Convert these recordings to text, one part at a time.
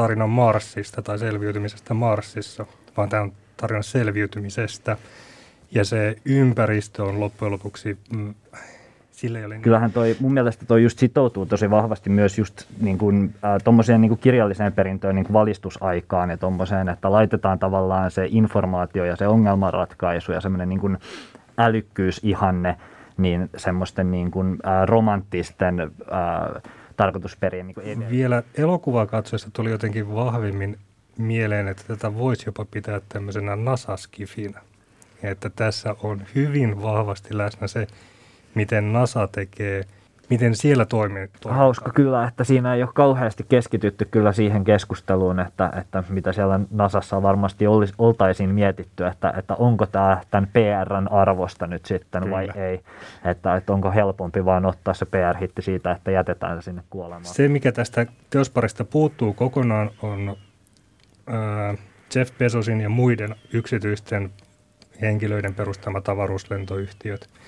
tarina Marsista tai selviytymisestä Marsissa, vaan tämä on tarina selviytymisestä. Ja se ympäristö on loppujen lopuksi mm, ei ole niin... Kyllähän toi, mun mielestä toi just sitoutuu tosi vahvasti myös just niin kuin, äh, niin kuin kirjalliseen perintöön niin kuin valistusaikaan ja tommoseen, että laitetaan tavallaan se informaatio ja se ongelmanratkaisu ja semmoinen niin kuin älykkyysihanne niin semmoisten niin kuin, äh, romanttisten äh, tarkoitusperien niin kuin Vielä elokuvaa katsoessa tuli jotenkin vahvimmin mieleen, että tätä voisi jopa pitää tämmöisenä nasaskifinä. Että tässä on hyvin vahvasti läsnä se miten NASA tekee, miten siellä toimii. Hauska kyllä, että siinä ei ole kauheasti keskitytty kyllä siihen keskusteluun, että, että mitä siellä NASassa varmasti olisi, oltaisiin mietitty, että, että onko tämä tämän PRn arvosta nyt sitten kyllä. vai ei. Että, että onko helpompi vaan ottaa se PR-hitti siitä, että jätetään se sinne kuolemaan. Se, mikä tästä teosparista puuttuu kokonaan, on äh, Jeff Bezosin ja muiden yksityisten henkilöiden perustama avaruuslentoyhtiöt –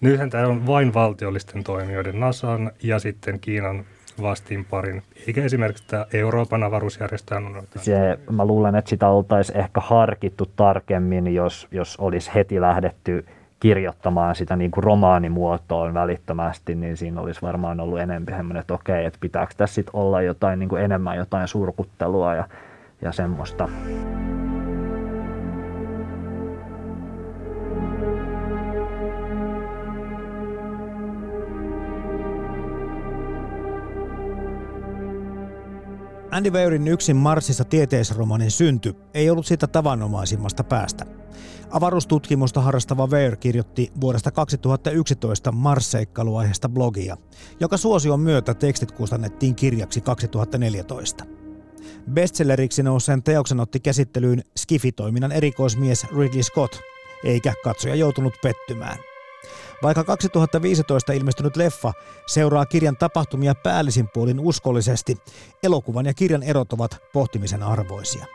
Nythän tämä on vain valtiollisten toimijoiden NASAn ja sitten Kiinan vastiinparin, eikä esimerkiksi tämä Euroopan avaruusjärjestö Se, mä luulen, että sitä oltaisiin ehkä harkittu tarkemmin, jos, jos olisi heti lähdetty kirjoittamaan sitä niin kuin romaanimuotoon välittömästi, niin siinä olisi varmaan ollut enemmän semmoinen, että okei, että pitääkö tässä sitten olla jotain niin kuin enemmän jotain surkuttelua ja, ja semmoista. Andy Weirin yksin Marsissa tieteisromanin synty ei ollut siitä tavanomaisimmasta päästä. Avaruustutkimusta harrastava Weir kirjoitti vuodesta 2011 Mars-seikkailuaiheesta blogia, joka suosion myötä tekstit kustannettiin kirjaksi 2014. Bestselleriksi nouseen teoksen otti käsittelyyn Skifi-toiminnan erikoismies Ridley Scott, eikä katsoja joutunut pettymään – vaikka 2015 ilmestynyt leffa seuraa kirjan tapahtumia päällisin puolin uskollisesti, elokuvan ja kirjan erot ovat pohtimisen arvoisia.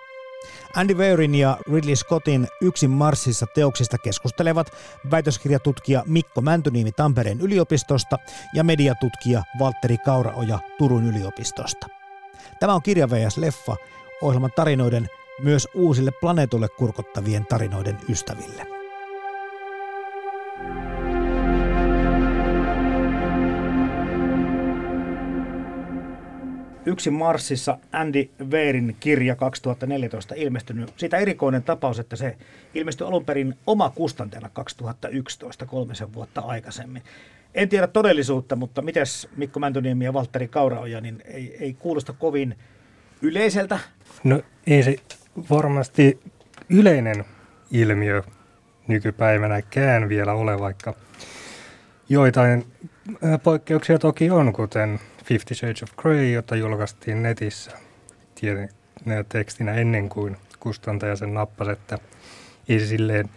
Andy Weirin ja Ridley Scottin Yksin Marsissa teoksista keskustelevat väitöskirjatutkija Mikko Mäntyniemi Tampereen yliopistosta ja mediatutkija Valtteri Kauraoja Turun yliopistosta. Tämä on Kirja VS Leffa, ohjelman tarinoiden myös uusille planeetoille kurkottavien tarinoiden ystäville. Yksin Marsissa Andy Weirin kirja 2014 ilmestynyt. Siitä erikoinen tapaus, että se ilmestyi alun perin oma kustanteella 2011, kolmisen vuotta aikaisemmin. En tiedä todellisuutta, mutta mites Mikko Mäntyniemi ja Valtteri Kauraoja, niin ei, ei kuulosta kovin yleiseltä? No ei se varmasti yleinen ilmiö nykypäivänäkään vielä ole, vaikka joitain poikkeuksia toki on, kuten Fifty Shades of Grey, jota julkaistiin netissä tekstinä ennen kuin kustantaja sen nappasi, että ei silleen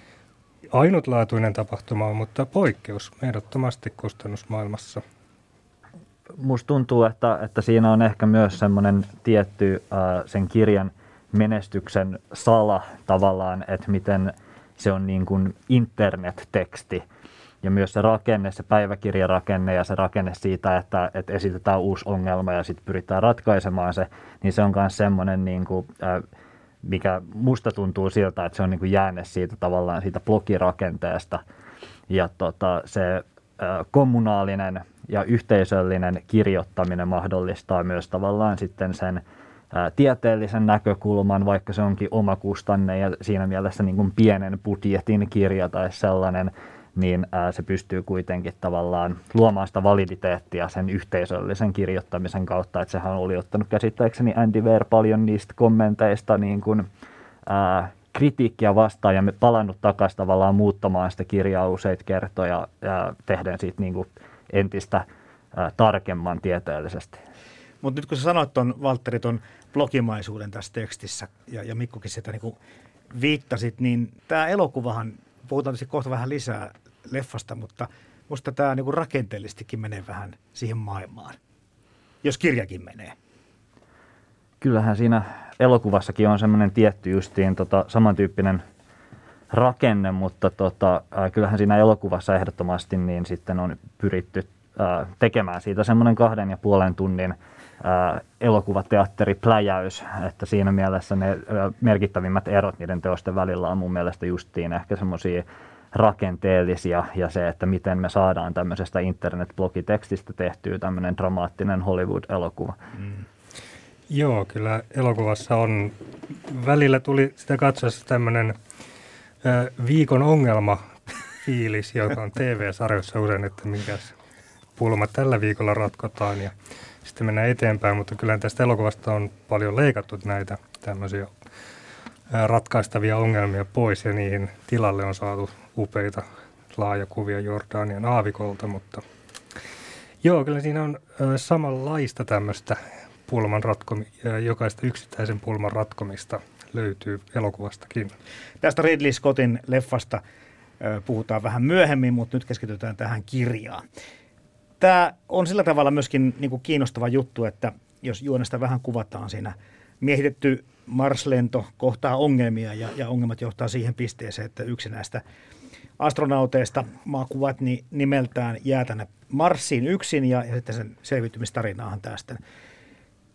ainutlaatuinen tapahtuma on, mutta poikkeus ehdottomasti kustannusmaailmassa. Musta tuntuu, että, että siinä on ehkä myös semmoinen tietty äh, sen kirjan menestyksen sala tavallaan, että miten se on niin kuin internet-teksti – ja myös se rakenne, se päiväkirjarakenne ja se rakenne siitä, että, että esitetään uusi ongelma ja sitten pyritään ratkaisemaan se, niin se on myös semmoinen, niin kuin, mikä musta tuntuu siltä, että se on niin kuin jäänne siitä tavallaan siitä blogirakenteesta. Ja tota, se kommunaalinen ja yhteisöllinen kirjoittaminen mahdollistaa myös tavallaan sitten sen tieteellisen näkökulman, vaikka se onkin oma kustanne ja siinä mielessä niin kuin pienen budjetin kirja tai sellainen, niin se pystyy kuitenkin tavallaan luomaan sitä validiteettia sen yhteisöllisen kirjoittamisen kautta, että sehän oli ottanut käsittääkseni Andy Weir paljon niistä kommenteista niin kuin, ää, kritiikkiä vastaan ja me palannut takaisin tavallaan muuttamaan sitä kirjaa useita kertoja ja tehden siitä niin kuin entistä ää, tarkemman tieteellisesti. Mutta nyt kun sä sanoit tuon Valtteri ton blogimaisuuden tässä tekstissä ja, ja Mikkokin sitä niin viittasit, niin tämä elokuvahan, puhutaan kohta vähän lisää leffasta, mutta musta tämä niin rakenteellistikin menee vähän siihen maailmaan, jos kirjakin menee. Kyllähän siinä elokuvassakin on semmoinen tietty justiin tota, samantyyppinen rakenne, mutta tota, äh, kyllähän siinä elokuvassa ehdottomasti niin sitten on pyritty äh, tekemään siitä semmoinen kahden ja puolen tunnin äh, elokuvateatteripläjäys, että siinä mielessä ne äh, merkittävimmät erot niiden teosten välillä on mun mielestä justiin ehkä semmoisia rakenteellisia ja se, että miten me saadaan tämmöisestä internet-blogitekstistä tehtyä tämmöinen dramaattinen Hollywood-elokuva. Mm. Joo, kyllä elokuvassa on, välillä tuli sitä katsoessa tämmöinen viikon ongelma fiilis, joka on TV-sarjoissa usein, että minkä pulma tällä viikolla ratkotaan ja sitten mennään eteenpäin, mutta kyllä tästä elokuvasta on paljon leikattu näitä tämmöisiä ratkaistavia ongelmia pois ja niihin tilalle on saatu upeita laajakuvia Jordanian aavikolta, mutta joo, kyllä siinä on samanlaista tämmöistä pulman ratkomi, jokaista yksittäisen pulman ratkomista löytyy elokuvastakin. Tästä Ridley Scottin leffasta puhutaan vähän myöhemmin, mutta nyt keskitytään tähän kirjaan. Tämä on sillä tavalla myöskin niin kuin kiinnostava juttu, että jos juonesta vähän kuvataan siinä, miehitetty Mars-lento kohtaa ongelmia ja, ja ongelmat johtaa siihen pisteeseen, että yksi näistä astronauteista maakuvat niin nimeltään jää tänne Marsiin yksin ja, ja sitten sen selviytymistarinaahan tästä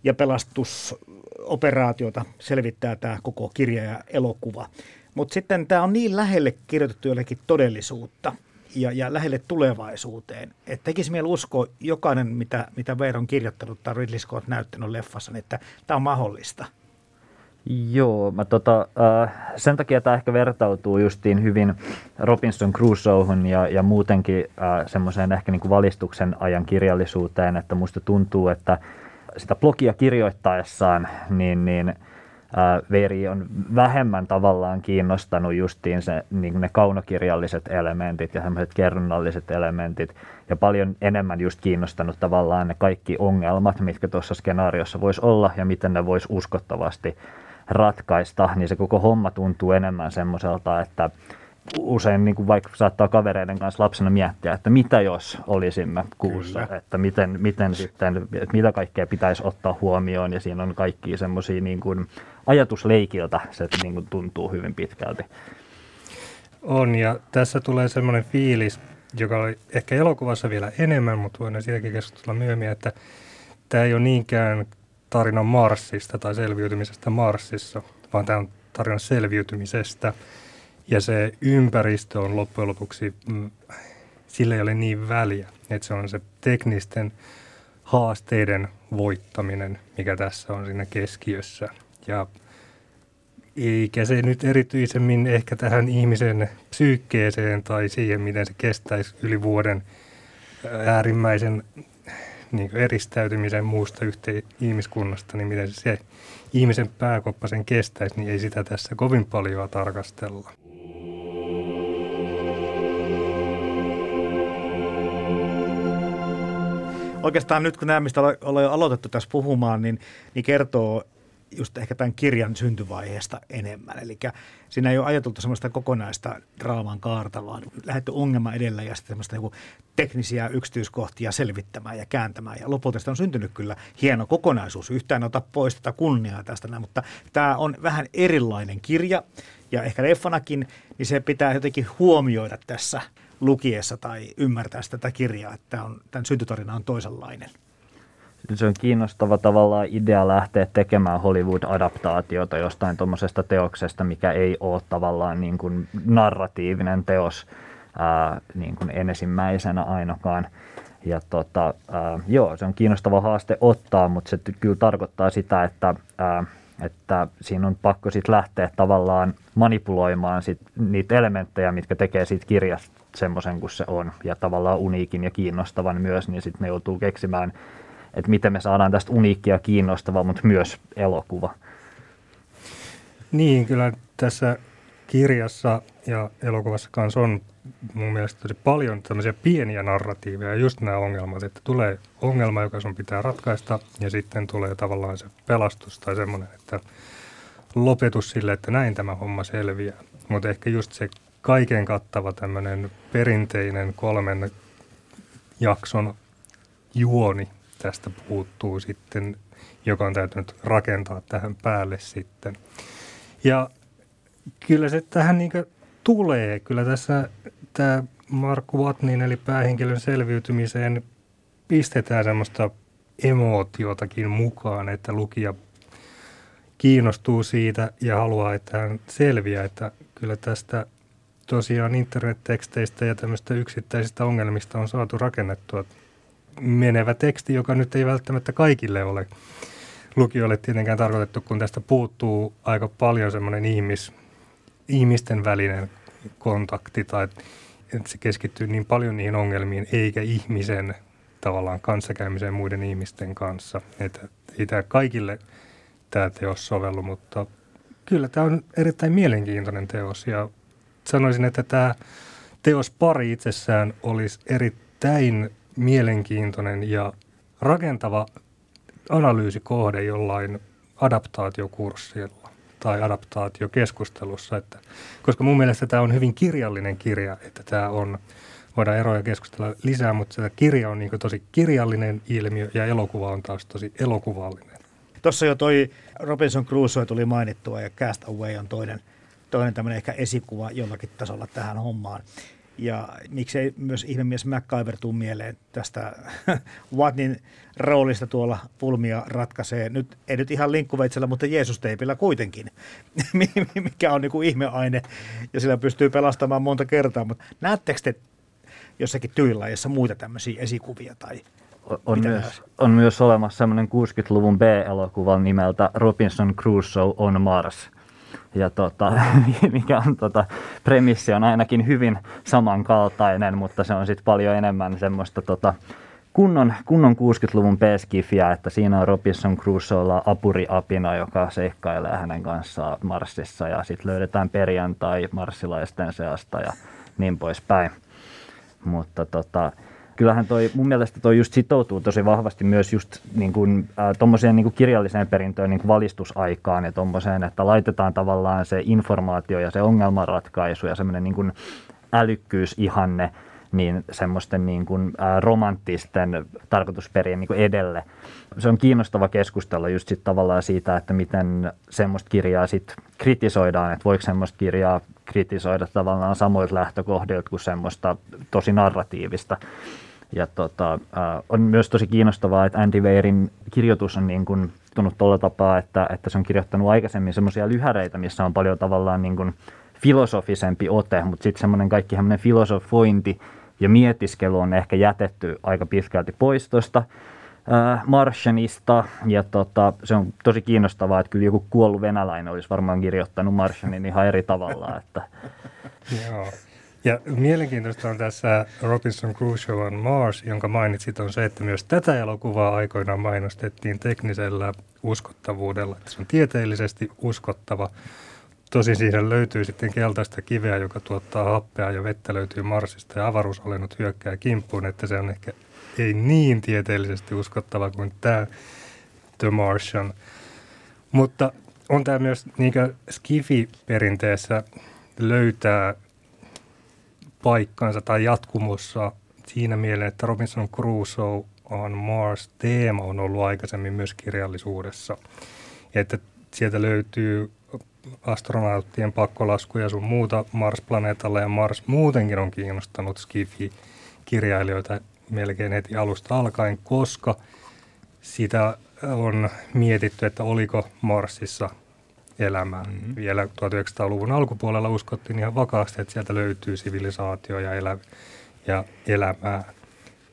ja pelastusoperaatiota selvittää tämä koko kirja ja elokuva. Mutta sitten tämä on niin lähelle kirjoitettu jollekin todellisuutta ja, ja lähelle tulevaisuuteen, että tekisi mieli uskoa jokainen, mitä, mitä Veer on kirjoittanut tai Ridley Scott näyttänyt leffassa, niin että tämä on mahdollista. Joo, mä tota, äh, sen takia tämä ehkä vertautuu justiin hyvin Robinson Crusoehun ja, ja muutenkin äh, semmoiseen ehkä niin kuin valistuksen ajan kirjallisuuteen, että musta tuntuu, että sitä blogia kirjoittaessaan, niin, niin ää, Veri on vähemmän tavallaan kiinnostanut justiin se, niin ne kaunokirjalliset elementit ja semmoiset kerronnalliset elementit, ja paljon enemmän just kiinnostanut tavallaan ne kaikki ongelmat, mitkä tuossa skenaariossa voisi olla, ja miten ne voisi uskottavasti ratkaista, niin se koko homma tuntuu enemmän semmoiselta, että usein niin kuin vaikka saattaa kavereiden kanssa lapsena miettiä, että mitä jos olisimme kuussa, Kyllä. että miten, miten sitten, että mitä kaikkea pitäisi ottaa huomioon ja siinä on kaikki semmoisia niin kuin ajatusleikiltä se niin kuin tuntuu hyvin pitkälti. On ja tässä tulee semmoinen fiilis, joka oli ehkä elokuvassa vielä enemmän, mutta voidaan siitäkin keskustella myöhemmin, että tämä ei ole niinkään tarina Marsista tai selviytymisestä Marsissa, vaan tämä on tarina selviytymisestä – ja se ympäristö on loppujen lopuksi, mm, sillä ei ole niin väliä, että se on se teknisten haasteiden voittaminen, mikä tässä on siinä keskiössä. Ja eikä se nyt erityisemmin ehkä tähän ihmisen psyykkeeseen tai siihen, miten se kestäisi yli vuoden äärimmäisen niin eristäytymisen muusta yhteen ihmiskunnasta, niin miten se ihmisen pääkoppa sen kestäisi, niin ei sitä tässä kovin paljon tarkastella. oikeastaan nyt kun nämä, mistä ollaan jo aloitettu tässä puhumaan, niin, niin kertoo just ehkä tämän kirjan syntyvaiheesta enemmän. Eli siinä ei ole ajateltu semmoista kokonaista draaman kaarta, vaan lähdetty ongelma edellä ja sitten semmoista niin teknisiä yksityiskohtia selvittämään ja kääntämään. Ja lopulta on syntynyt kyllä hieno kokonaisuus. Yhtään ota pois tätä kunniaa tästä näin, mutta tämä on vähän erilainen kirja ja ehkä leffanakin, niin se pitää jotenkin huomioida tässä lukiessa tai ymmärtää tätä kirjaa, että on, tämän syntytarina on toisenlainen. Se on kiinnostava tavallaan idea lähteä tekemään Hollywood-adaptaatiota jostain tuommoisesta teoksesta, mikä ei ole tavallaan niin kuin narratiivinen teos ää, niin kuin ensimmäisenä ainakaan. Ja tota, ää, joo, se on kiinnostava haaste ottaa, mutta se kyllä tarkoittaa sitä, että, ää, että siinä on pakko sitten lähteä tavallaan manipuloimaan sit niitä elementtejä, mitkä tekee siitä kirjasta semmoisen kuin se on ja tavallaan uniikin ja kiinnostavan myös, niin sitten ne joutuu keksimään, että miten me saadaan tästä uniikkia kiinnostavaa, mutta myös elokuva. Niin, kyllä tässä kirjassa ja elokuvassa kanssa on mun mielestä tosi paljon tämmöisiä pieniä narratiiveja, just nämä ongelmat, että tulee ongelma, joka sun pitää ratkaista, ja sitten tulee tavallaan se pelastus tai semmoinen, että lopetus sille, että näin tämä homma selviää. Mutta ehkä just se kaiken kattava tämmöinen perinteinen kolmen jakson juoni tästä puuttuu sitten, joka on täytynyt rakentaa tähän päälle sitten. Ja kyllä se tähän niin tulee. Kyllä tässä tämä Mark Watnin eli päähenkilön selviytymiseen pistetään semmoista emootiotakin mukaan, että lukija kiinnostuu siitä ja haluaa, että hän selviää, että kyllä tästä tosiaan internetteksteistä ja tämmöistä yksittäisistä ongelmista on saatu rakennettua menevä teksti, joka nyt ei välttämättä kaikille ole lukijoille tietenkään tarkoitettu, kun tästä puuttuu aika paljon semmoinen ihmis, ihmisten välinen kontakti tai että se keskittyy niin paljon niihin ongelmiin, eikä ihmisen tavallaan kanssakäymiseen muiden ihmisten kanssa. Että ei tämä kaikille tämä teos sovellu, mutta kyllä tämä on erittäin mielenkiintoinen teos ja sanoisin, että tämä teos pari itsessään olisi erittäin mielenkiintoinen ja rakentava analyysikohde jollain adaptaatiokurssilla tai adaptaatiokeskustelussa, että, koska mun mielestä tämä on hyvin kirjallinen kirja, että tämä on, voidaan eroja keskustella lisää, mutta tämä kirja on niin tosi kirjallinen ilmiö ja elokuva on taas tosi elokuvallinen. Tuossa jo toi Robinson Crusoe tuli mainittua ja Cast Away on toinen, toinen tämmöinen ehkä esikuva jollakin tasolla tähän hommaan. Ja miksei myös ihmemies MacGyver tuu mieleen tästä Watnin roolista tuolla pulmia ratkaisee. Nyt, ei nyt ihan linkkuveitsellä, mutta Jeesus-teipillä kuitenkin, mikä on niin kuin ihmeaine ja sillä pystyy pelastamaan monta kertaa. Mutta näettekö te jossakin tyylilajissa muita tämmöisiä esikuvia tai on myös, on myös olemassa semmoinen 60-luvun B-elokuva nimeltä Robinson Crusoe on Mars – ja tota, mikä on tota, premissi on ainakin hyvin samankaltainen, mutta se on sitten paljon enemmän semmoista tota, kunnon, kunnon 60-luvun peskifiä, että siinä on Robinson Crusoella apuriapina, joka seikkailee hänen kanssaan Marsissa ja sitten löydetään perjantai marssilaisten seasta ja niin poispäin. Mutta tota, kyllähän toi, mun mielestä toi just sitoutuu tosi vahvasti myös just niin kuin, äh, niin kuin kirjalliseen perintöön niin kuin valistusaikaan ja tommoseen, että laitetaan tavallaan se informaatio ja se ongelmanratkaisu ja semmoinen niin kuin älykkyysihanne niin semmoisten niin kuin, ää, romanttisten tarkoitusperien niin kuin edelle. Se on kiinnostava keskustella just sit tavallaan siitä, että miten semmoista kirjaa sit kritisoidaan, että voiko semmoista kirjaa kritisoida tavallaan samoilta lähtökohdilta kuin semmoista tosi narratiivista. Ja tota, äh, on myös tosi kiinnostavaa, että Andy Weirin kirjoitus on niin kuin tullut tuolla tapaa, että, että se on kirjoittanut aikaisemmin semmoisia lyhäreitä, missä on paljon tavallaan niin kuin filosofisempi ote, mutta sitten semmoinen kaikki filosofointi ja mietiskelu on ehkä jätetty aika pitkälti pois tuosta äh, Martianista, ja tota, se on tosi kiinnostavaa, että kyllä joku kuollut venäläinen olisi varmaan kirjoittanut Martianin ihan eri tavalla. Että. Joo. Ja mielenkiintoista on tässä Robinson Crusoe on Mars, jonka mainitsit, on se, että myös tätä elokuvaa aikoinaan mainostettiin teknisellä uskottavuudella. Että se on tieteellisesti uskottava. Tosin siihen löytyy sitten keltaista kiveä, joka tuottaa happea ja vettä löytyy Marsista ja avaruusolennot hyökkää kimppuun, että se on ehkä ei niin tieteellisesti uskottava kuin tämä The Martian. Mutta on tämä myös niin Skifi-perinteessä löytää paikkansa tai jatkumossa siinä mielessä, että Robinson Crusoe on Mars-teema on ollut aikaisemmin myös kirjallisuudessa. Ja että sieltä löytyy astronauttien pakkolaskuja sun muuta Mars-planeetalla ja Mars muutenkin on kiinnostanut Skifi-kirjailijoita melkein heti alusta alkaen, koska sitä on mietitty, että oliko Marsissa elämää. Mm-hmm. Vielä 1900-luvun alkupuolella uskottiin ihan vakaasti, että sieltä löytyy sivilisaatio ja, elä, ja elämää.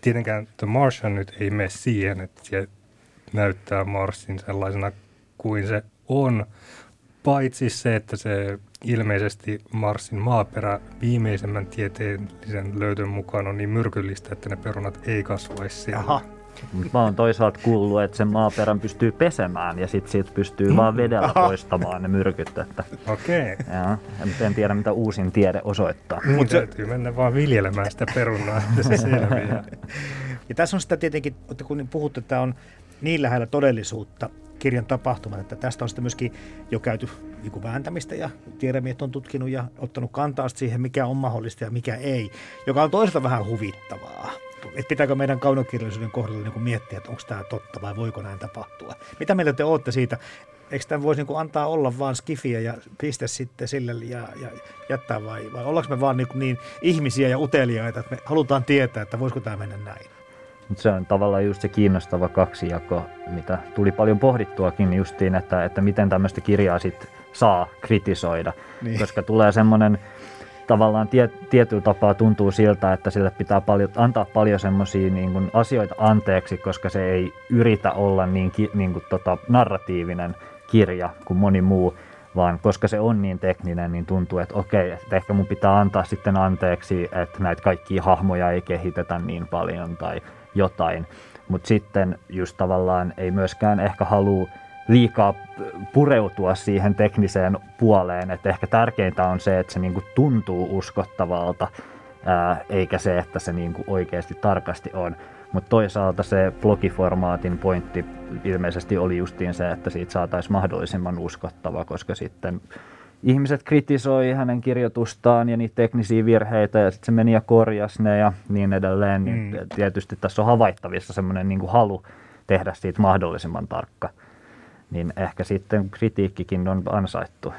Tietenkään The Martian nyt ei mene siihen, että se näyttää Marsin sellaisena kuin se on, paitsi se, että se ilmeisesti Marsin maaperä viimeisemmän tieteellisen löytön mukaan on niin myrkyllistä, että ne perunat ei kasvaisi siellä. Aha. Mä oon toisaalta kuullut, että sen maaperän pystyy pesemään ja sitten siitä pystyy vaan vedellä poistamaan ne myrkyt. Että, Okei. Okay. ja, en tiedä, mitä uusin tiede osoittaa. Niin Mut täytyy mennä vaan viljelemään sitä perunaa, että se selviää. Ja tässä on sitä tietenkin, että kun puhutte, että on niin lähellä todellisuutta, kirjan tapahtumat, että tästä on sitten myöskin jo käyty niin vääntämistä ja tiedemiehet on tutkinut ja ottanut kantaa siihen, mikä on mahdollista ja mikä ei, joka on toisaalta vähän huvittavaa. Että pitääkö meidän kaunokirjallisuuden kohdalla niin kuin miettiä, että onko tämä totta vai voiko näin tapahtua. Mitä mieltä te olette siitä? Eikö tämän voisi niin kuin antaa olla vaan skifiä ja piste sitten sille ja, ja jättää vai, vai ollaanko me vaan niin, niin ihmisiä ja uteliaita, että me halutaan tietää, että voisiko tämä mennä näin? Se on tavallaan just se kiinnostava kaksijako, mitä tuli paljon pohdittuakin justiin, että, että miten tämmöistä kirjaa sit saa kritisoida. Niin. Koska tulee semmoinen tavallaan tie, tietyllä tapaa tuntuu siltä, että sille pitää paljon, antaa paljon semmoisia niin asioita anteeksi, koska se ei yritä olla niin, niin kuin, tota, narratiivinen kirja kuin moni muu, vaan koska se on niin tekninen, niin tuntuu, että okei, että ehkä mun pitää antaa sitten anteeksi, että näitä kaikkia hahmoja ei kehitetä niin paljon tai jotain. Mutta sitten just tavallaan ei myöskään ehkä halua liikaa pureutua siihen tekniseen puoleen, että ehkä tärkeintä on se, että se niinku tuntuu uskottavalta, ää, eikä se, että se niinku oikeasti tarkasti on. Mutta toisaalta se blogiformaatin pointti ilmeisesti oli justiin se, että siitä saataisiin mahdollisimman uskottava, koska sitten ihmiset kritisoi hänen kirjoitustaan ja niitä teknisiä virheitä ja sitten se meni ja korjasi ne ja niin edelleen. Niin mm. Tietysti tässä on havaittavissa semmoinen niin halu tehdä siitä mahdollisimman tarkka. Niin ehkä sitten kritiikkikin on ansaittu.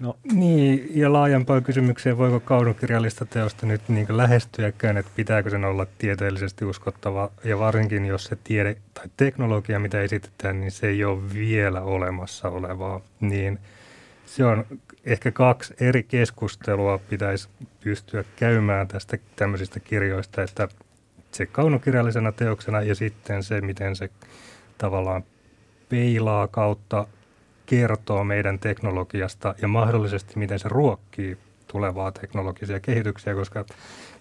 No. Niin, ja laajempaan kysymykseen, voiko kaunokirjallista teosta nyt niin lähestyäkään, että pitääkö sen olla tieteellisesti uskottava, ja varsinkin jos se tiede tai teknologia, mitä esitetään, niin se ei ole vielä olemassa olevaa, niin – se on ehkä kaksi eri keskustelua pitäisi pystyä käymään tästä tämmöisistä kirjoista, että se kaunokirjallisena teoksena ja sitten se, miten se tavallaan peilaa kautta kertoo meidän teknologiasta ja mahdollisesti miten se ruokkii tulevaa teknologisia kehityksiä, koska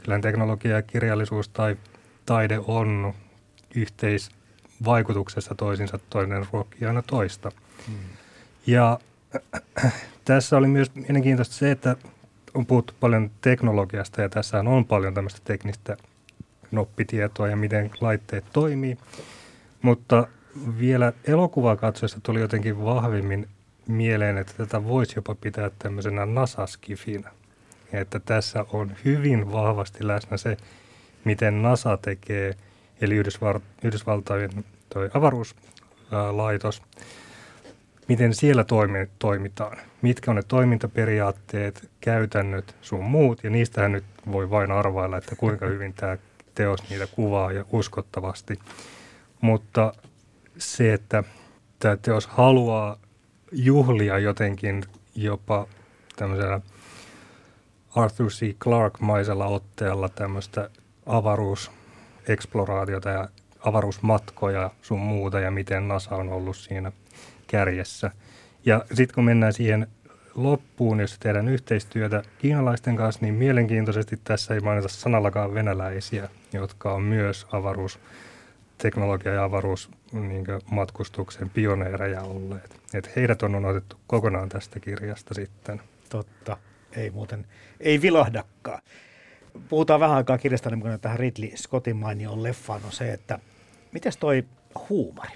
kyllä teknologia ja kirjallisuus tai taide on yhteisvaikutuksessa toisinsa, toinen ruokkii aina toista. Hmm. Ja tässä oli myös mielenkiintoista se, että on puhuttu paljon teknologiasta ja tässä on paljon tämmöistä teknistä noppitietoa ja miten laitteet toimii. Mutta vielä elokuvakatsoessa tuli jotenkin vahvimmin mieleen, että tätä voisi jopa pitää tämmöisenä NASA-skifinä. Että tässä on hyvin vahvasti läsnä se, miten NASA tekee, eli Yhdysvaltain toi avaruuslaitos, miten siellä toimi, toimitaan, mitkä on ne toimintaperiaatteet, käytännöt, sun muut, ja niistähän nyt voi vain arvailla, että kuinka hyvin tämä teos niitä kuvaa ja uskottavasti. Mutta se, että tämä teos haluaa juhlia jotenkin jopa tämmöisellä Arthur C. Clarke-maisella otteella tämmöistä avaruuseksploraatiota ja avaruusmatkoja sun muuta ja miten NASA on ollut siinä – kärjessä. Ja sitten kun mennään siihen loppuun, jos tehdään yhteistyötä kiinalaisten kanssa, niin mielenkiintoisesti tässä ei mainita sanallakaan venäläisiä, jotka on myös avaruusteknologia ja avaruusmatkustuksen niin pioneereja olleet. Et heidät on otettu kokonaan tästä kirjasta sitten. Totta, ei muuten, ei vilahdakaan. Puhutaan vähän aikaa kirjasta, niin tähän Ridley Scottin mainioon leffaan on se, että miten toi huumori?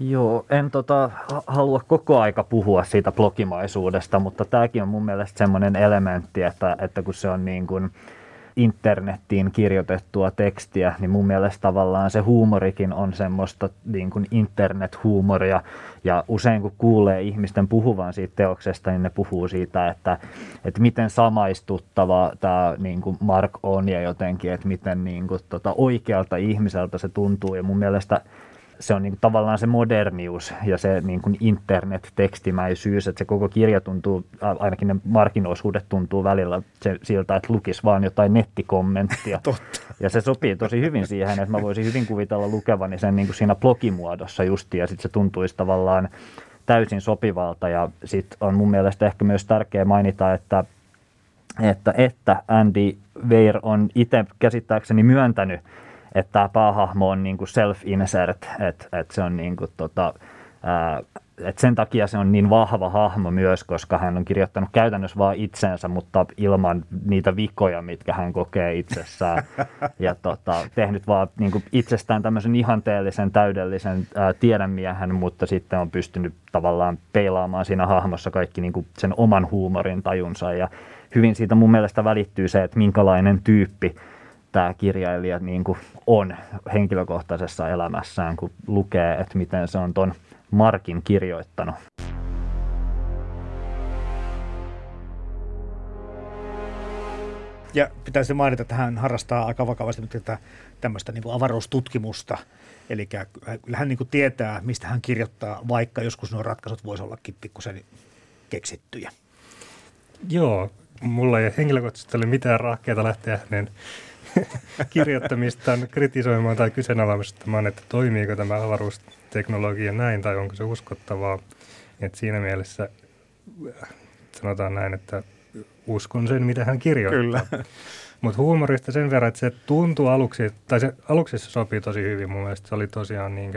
Joo, en tota, halua koko aika puhua siitä blogimaisuudesta, mutta tämäkin on mun mielestä semmoinen elementti, että, että kun se on niin kuin internettiin kirjoitettua tekstiä, niin mun mielestä tavallaan se huumorikin on semmoista niin kuin internethuumoria. Ja usein kun kuulee ihmisten puhuvan siitä teoksesta, niin ne puhuu siitä, että, että miten samaistuttava tämä niin kuin Mark on ja jotenkin, että miten niin kuin, tota, oikealta ihmiseltä se tuntuu. Ja mun mielestä se on niin kuin tavallaan se modernius ja se niin kuin internet-tekstimäisyys, että se koko kirja tuntuu, ainakin ne markkinoisuudet tuntuu välillä se, siltä, että lukisi vaan jotain nettikommenttia. Totta. Ja se sopii tosi hyvin siihen, että mä voisin hyvin kuvitella lukevani sen niin kuin siinä blogimuodossa justi ja sitten se tuntuisi tavallaan täysin sopivalta ja sitten on mun mielestä ehkä myös tärkeää mainita, että että, että Andy Weir on itse käsittääkseni myöntänyt, että tämä päähahmo on niin kuin self-insert, että, että se on niin kuin, tota, ää, et sen takia se on niin vahva hahmo myös, koska hän on kirjoittanut käytännössä vain itsensä, mutta ilman niitä vikoja, mitkä hän kokee itsessään. Ja tota, tehnyt vaan niin kuin itsestään tämmöisen ihanteellisen, täydellisen ää, tiedemiehen, mutta sitten on pystynyt tavallaan peilaamaan siinä hahmossa kaikki niin kuin sen oman huumorin tajunsa. Ja hyvin siitä mun mielestä välittyy se, että minkälainen tyyppi tämä kirjailija niin kuin on henkilökohtaisessa elämässään, kun lukee, että miten se on ton – Markin kirjoittanut. Ja pitäisi mainita, että hän harrastaa aika vakavasti tätä tämmöistä niin avaruustutkimusta. Eli hän niin kuin tietää, mistä hän kirjoittaa, vaikka joskus nuo ratkaisut voisi ollakin pikkusen keksittyjä. Joo, mulla ei henkilökohtaisesti ole mitään rahkeita lähteä hänen kirjoittamistaan kritisoimaan tai kyseenalaistamaan, että toimiiko tämä avaruusteknologia näin tai onko se uskottavaa. Et siinä mielessä äh, sanotaan näin, että uskon sen, mitä hän kirjoittaa. Kyllä. Mutta huumorista sen verran, että se tuntuu aluksi, tai se aluksi se sopii tosi hyvin mun mielestä. Se oli tosiaan niin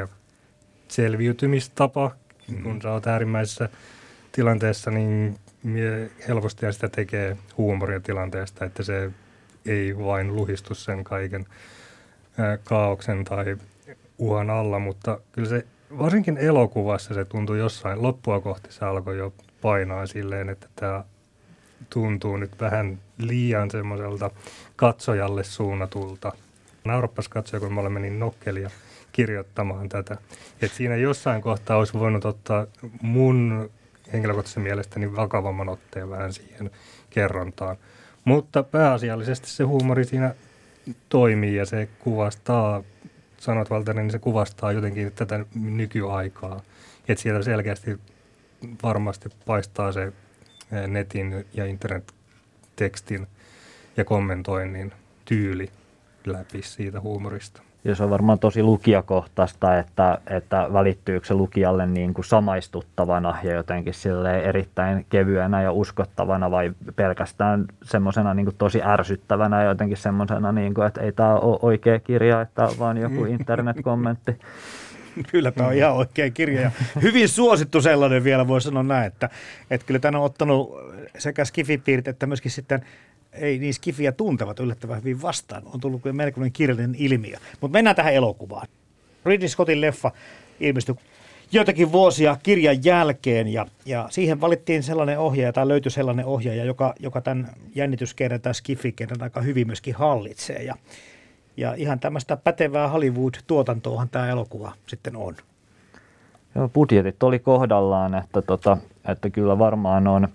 selviytymistapa, mm-hmm. kun sä oot äärimmäisessä tilanteessa, niin helposti sitä tekee huumoria tilanteesta, että se ei vain luhistu sen kaiken kaauksen tai uhan alla, mutta kyllä se varsinkin elokuvassa se tuntui jossain loppua kohti se alkoi jo painaa silleen, että tämä tuntuu nyt vähän liian semmoiselta katsojalle suunnatulta. Nauroppas katsoja, kun me olemme niin nokkelia kirjoittamaan tätä. Et siinä jossain kohtaa olisi voinut ottaa mun henkilökohtaisen mielestäni vakavamman otteen vähän siihen kerrontaan. Mutta pääasiallisesti se huumori siinä toimii ja se kuvastaa, sanot Valtteri, niin se kuvastaa jotenkin tätä nykyaikaa. Että sieltä selkeästi varmasti paistaa se netin ja internettekstin ja kommentoinnin tyyli läpi siitä huumorista. Ja se on varmaan tosi lukijakohtaista, että, että välittyykö se lukijalle niin kuin samaistuttavana ja jotenkin sille erittäin kevyenä ja uskottavana vai pelkästään semmoisena niin tosi ärsyttävänä ja jotenkin semmoisena, niin kuin, että ei tämä ole oikea kirja, että vaan joku internet-kommentti. Kyllä tämä on ihan oikea kirja ja hyvin suosittu sellainen vielä voi sanoa näin, että, että kyllä tämä on ottanut sekä skifipiirit että myöskin sitten ei niin skifiä tuntevat yllättävän hyvin vastaan. On tullut kyllä melkoinen kirjallinen ilmiö. Mutta mennään tähän elokuvaan. Ridley Scottin leffa ilmestyi joitakin vuosia kirjan jälkeen ja, ja siihen valittiin sellainen ohjaaja tai löytyi sellainen ohjaaja, joka, joka tämän jännityskerran tai skifikerran aika hyvin myöskin hallitsee. Ja, ja ihan tämmöistä pätevää Hollywood-tuotantoahan tämä elokuva sitten on. Joo, budjetit oli kohdallaan, että, tota, että kyllä varmaan on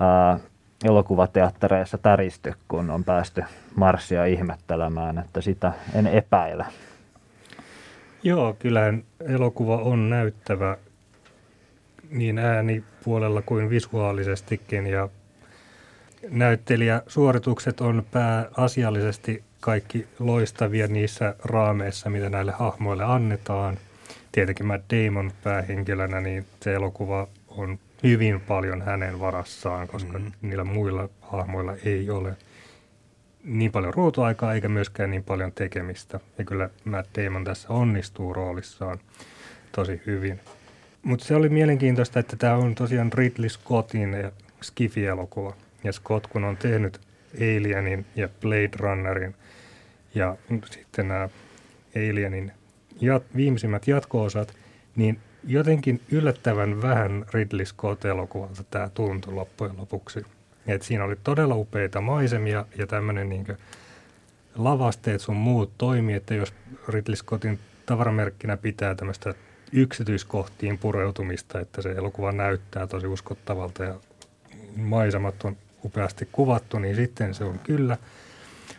ää, elokuvateattereissa täristy, kun on päästy Marsia ihmettelemään, että sitä en epäile. Joo, kyllähän elokuva on näyttävä niin äänipuolella kuin visuaalisestikin ja näyttelijäsuoritukset on pääasiallisesti kaikki loistavia niissä raameissa, mitä näille hahmoille annetaan. Tietenkin Matt Damon päähenkilönä, niin se elokuva on hyvin paljon hänen varassaan, koska mm-hmm. niillä muilla hahmoilla ei ole niin paljon ruutuaikaa eikä myöskään niin paljon tekemistä. Ja kyllä Matt Damon tässä onnistuu roolissaan tosi hyvin. Mutta se oli mielenkiintoista, että tämä on tosiaan Ridley Scottin Skifi-elokuva. Ja Scott, kun on tehnyt Alienin ja Blade Runnerin ja sitten nämä Alienin jat- viimeisimmät jatko-osat, niin jotenkin yllättävän vähän Ridley Scott-elokuvalta tämä tuntui loppujen lopuksi. Et siinä oli todella upeita maisemia ja tämmöinen niin lavasteet sun muut toimii, että jos Ridley Scottin tavaramerkkinä pitää tämmöistä yksityiskohtiin pureutumista, että se elokuva näyttää tosi uskottavalta ja maisemat on upeasti kuvattu, niin sitten se on kyllä.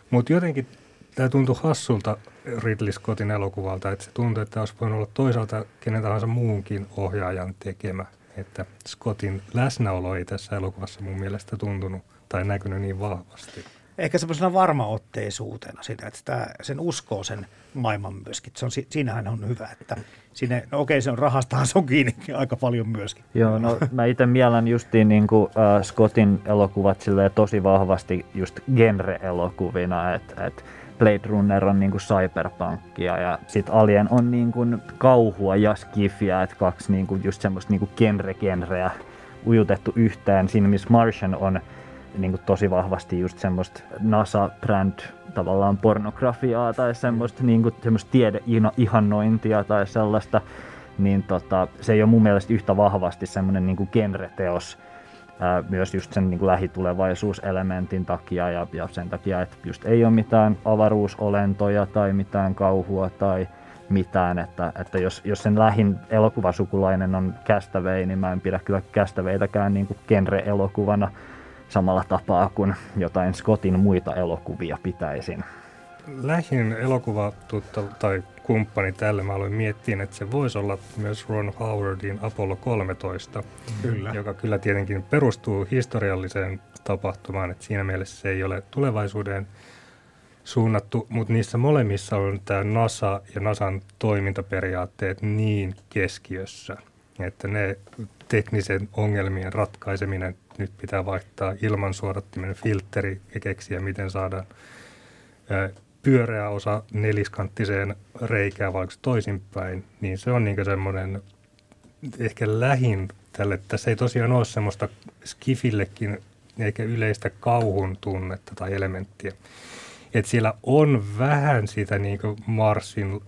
Mutta jotenkin tämä tuntui hassulta Ridley Scottin elokuvalta, että se tuntui, että olisi voinut olla toisaalta kenen tahansa muunkin ohjaajan tekemä. Että Scottin läsnäolo ei tässä elokuvassa mun mielestä tuntunut tai näkynyt niin vahvasti. Ehkä semmoisena varmaotteisuutena sitä, että sitä, sen uskoo sen maailman myöskin. Se on, siinähän on hyvä, että sinne, no okei se on rahastahan se on kiinni aika paljon myöskin. Joo, no mä itse mielen justiin niin kuin, äh, Scottin elokuvat tosi vahvasti just genre-elokuvina, että et, Blade Runner on niin kuin cyberpunkia ja sitten Alien on niin kuin kauhua ja skifiä, että kaksi niin kuin just semmoista niin kuin genre-genreä ujutettu yhteen. Siinä missä Martian on niin kuin tosi vahvasti just semmoista NASA-brand tavallaan pornografiaa tai semmoista, niin kuin, semmoista tiedeihannointia tai sellaista, niin tota, se ei ole mun mielestä yhtä vahvasti semmoinen niin kuin genre-teos myös just sen niin kuin lähitulevaisuuselementin takia ja, ja sen takia, että just ei ole mitään avaruusolentoja tai mitään kauhua tai mitään, että, että jos, jos sen lähin elokuvasukulainen on Castaway, niin mä en pidä kyllä Castawaytäkään niin kuin genre-elokuvana samalla tapaa kuin jotain Scottin muita elokuvia pitäisin. Lähin elokuva tai kumppani tälle mä aloin miettiä, että se voisi olla myös Ron Howardin Apollo 13, kyllä. joka kyllä tietenkin perustuu historialliseen tapahtumaan, että siinä mielessä se ei ole tulevaisuuden suunnattu, mutta niissä molemmissa on tämä NASA ja NASAn toimintaperiaatteet niin keskiössä, että ne teknisen ongelmien ratkaiseminen, nyt pitää vaihtaa ilmansuodattimen filteri ja keksiä, miten saadaan pyöreä osa neliskanttiseen reikään vaikka toisinpäin, niin se on niin semmoinen ehkä lähin tälle. Tässä ei tosiaan ole semmoista skifillekin eikä yleistä kauhun tunnetta tai elementtiä. Että siellä on vähän sitä niin Marsin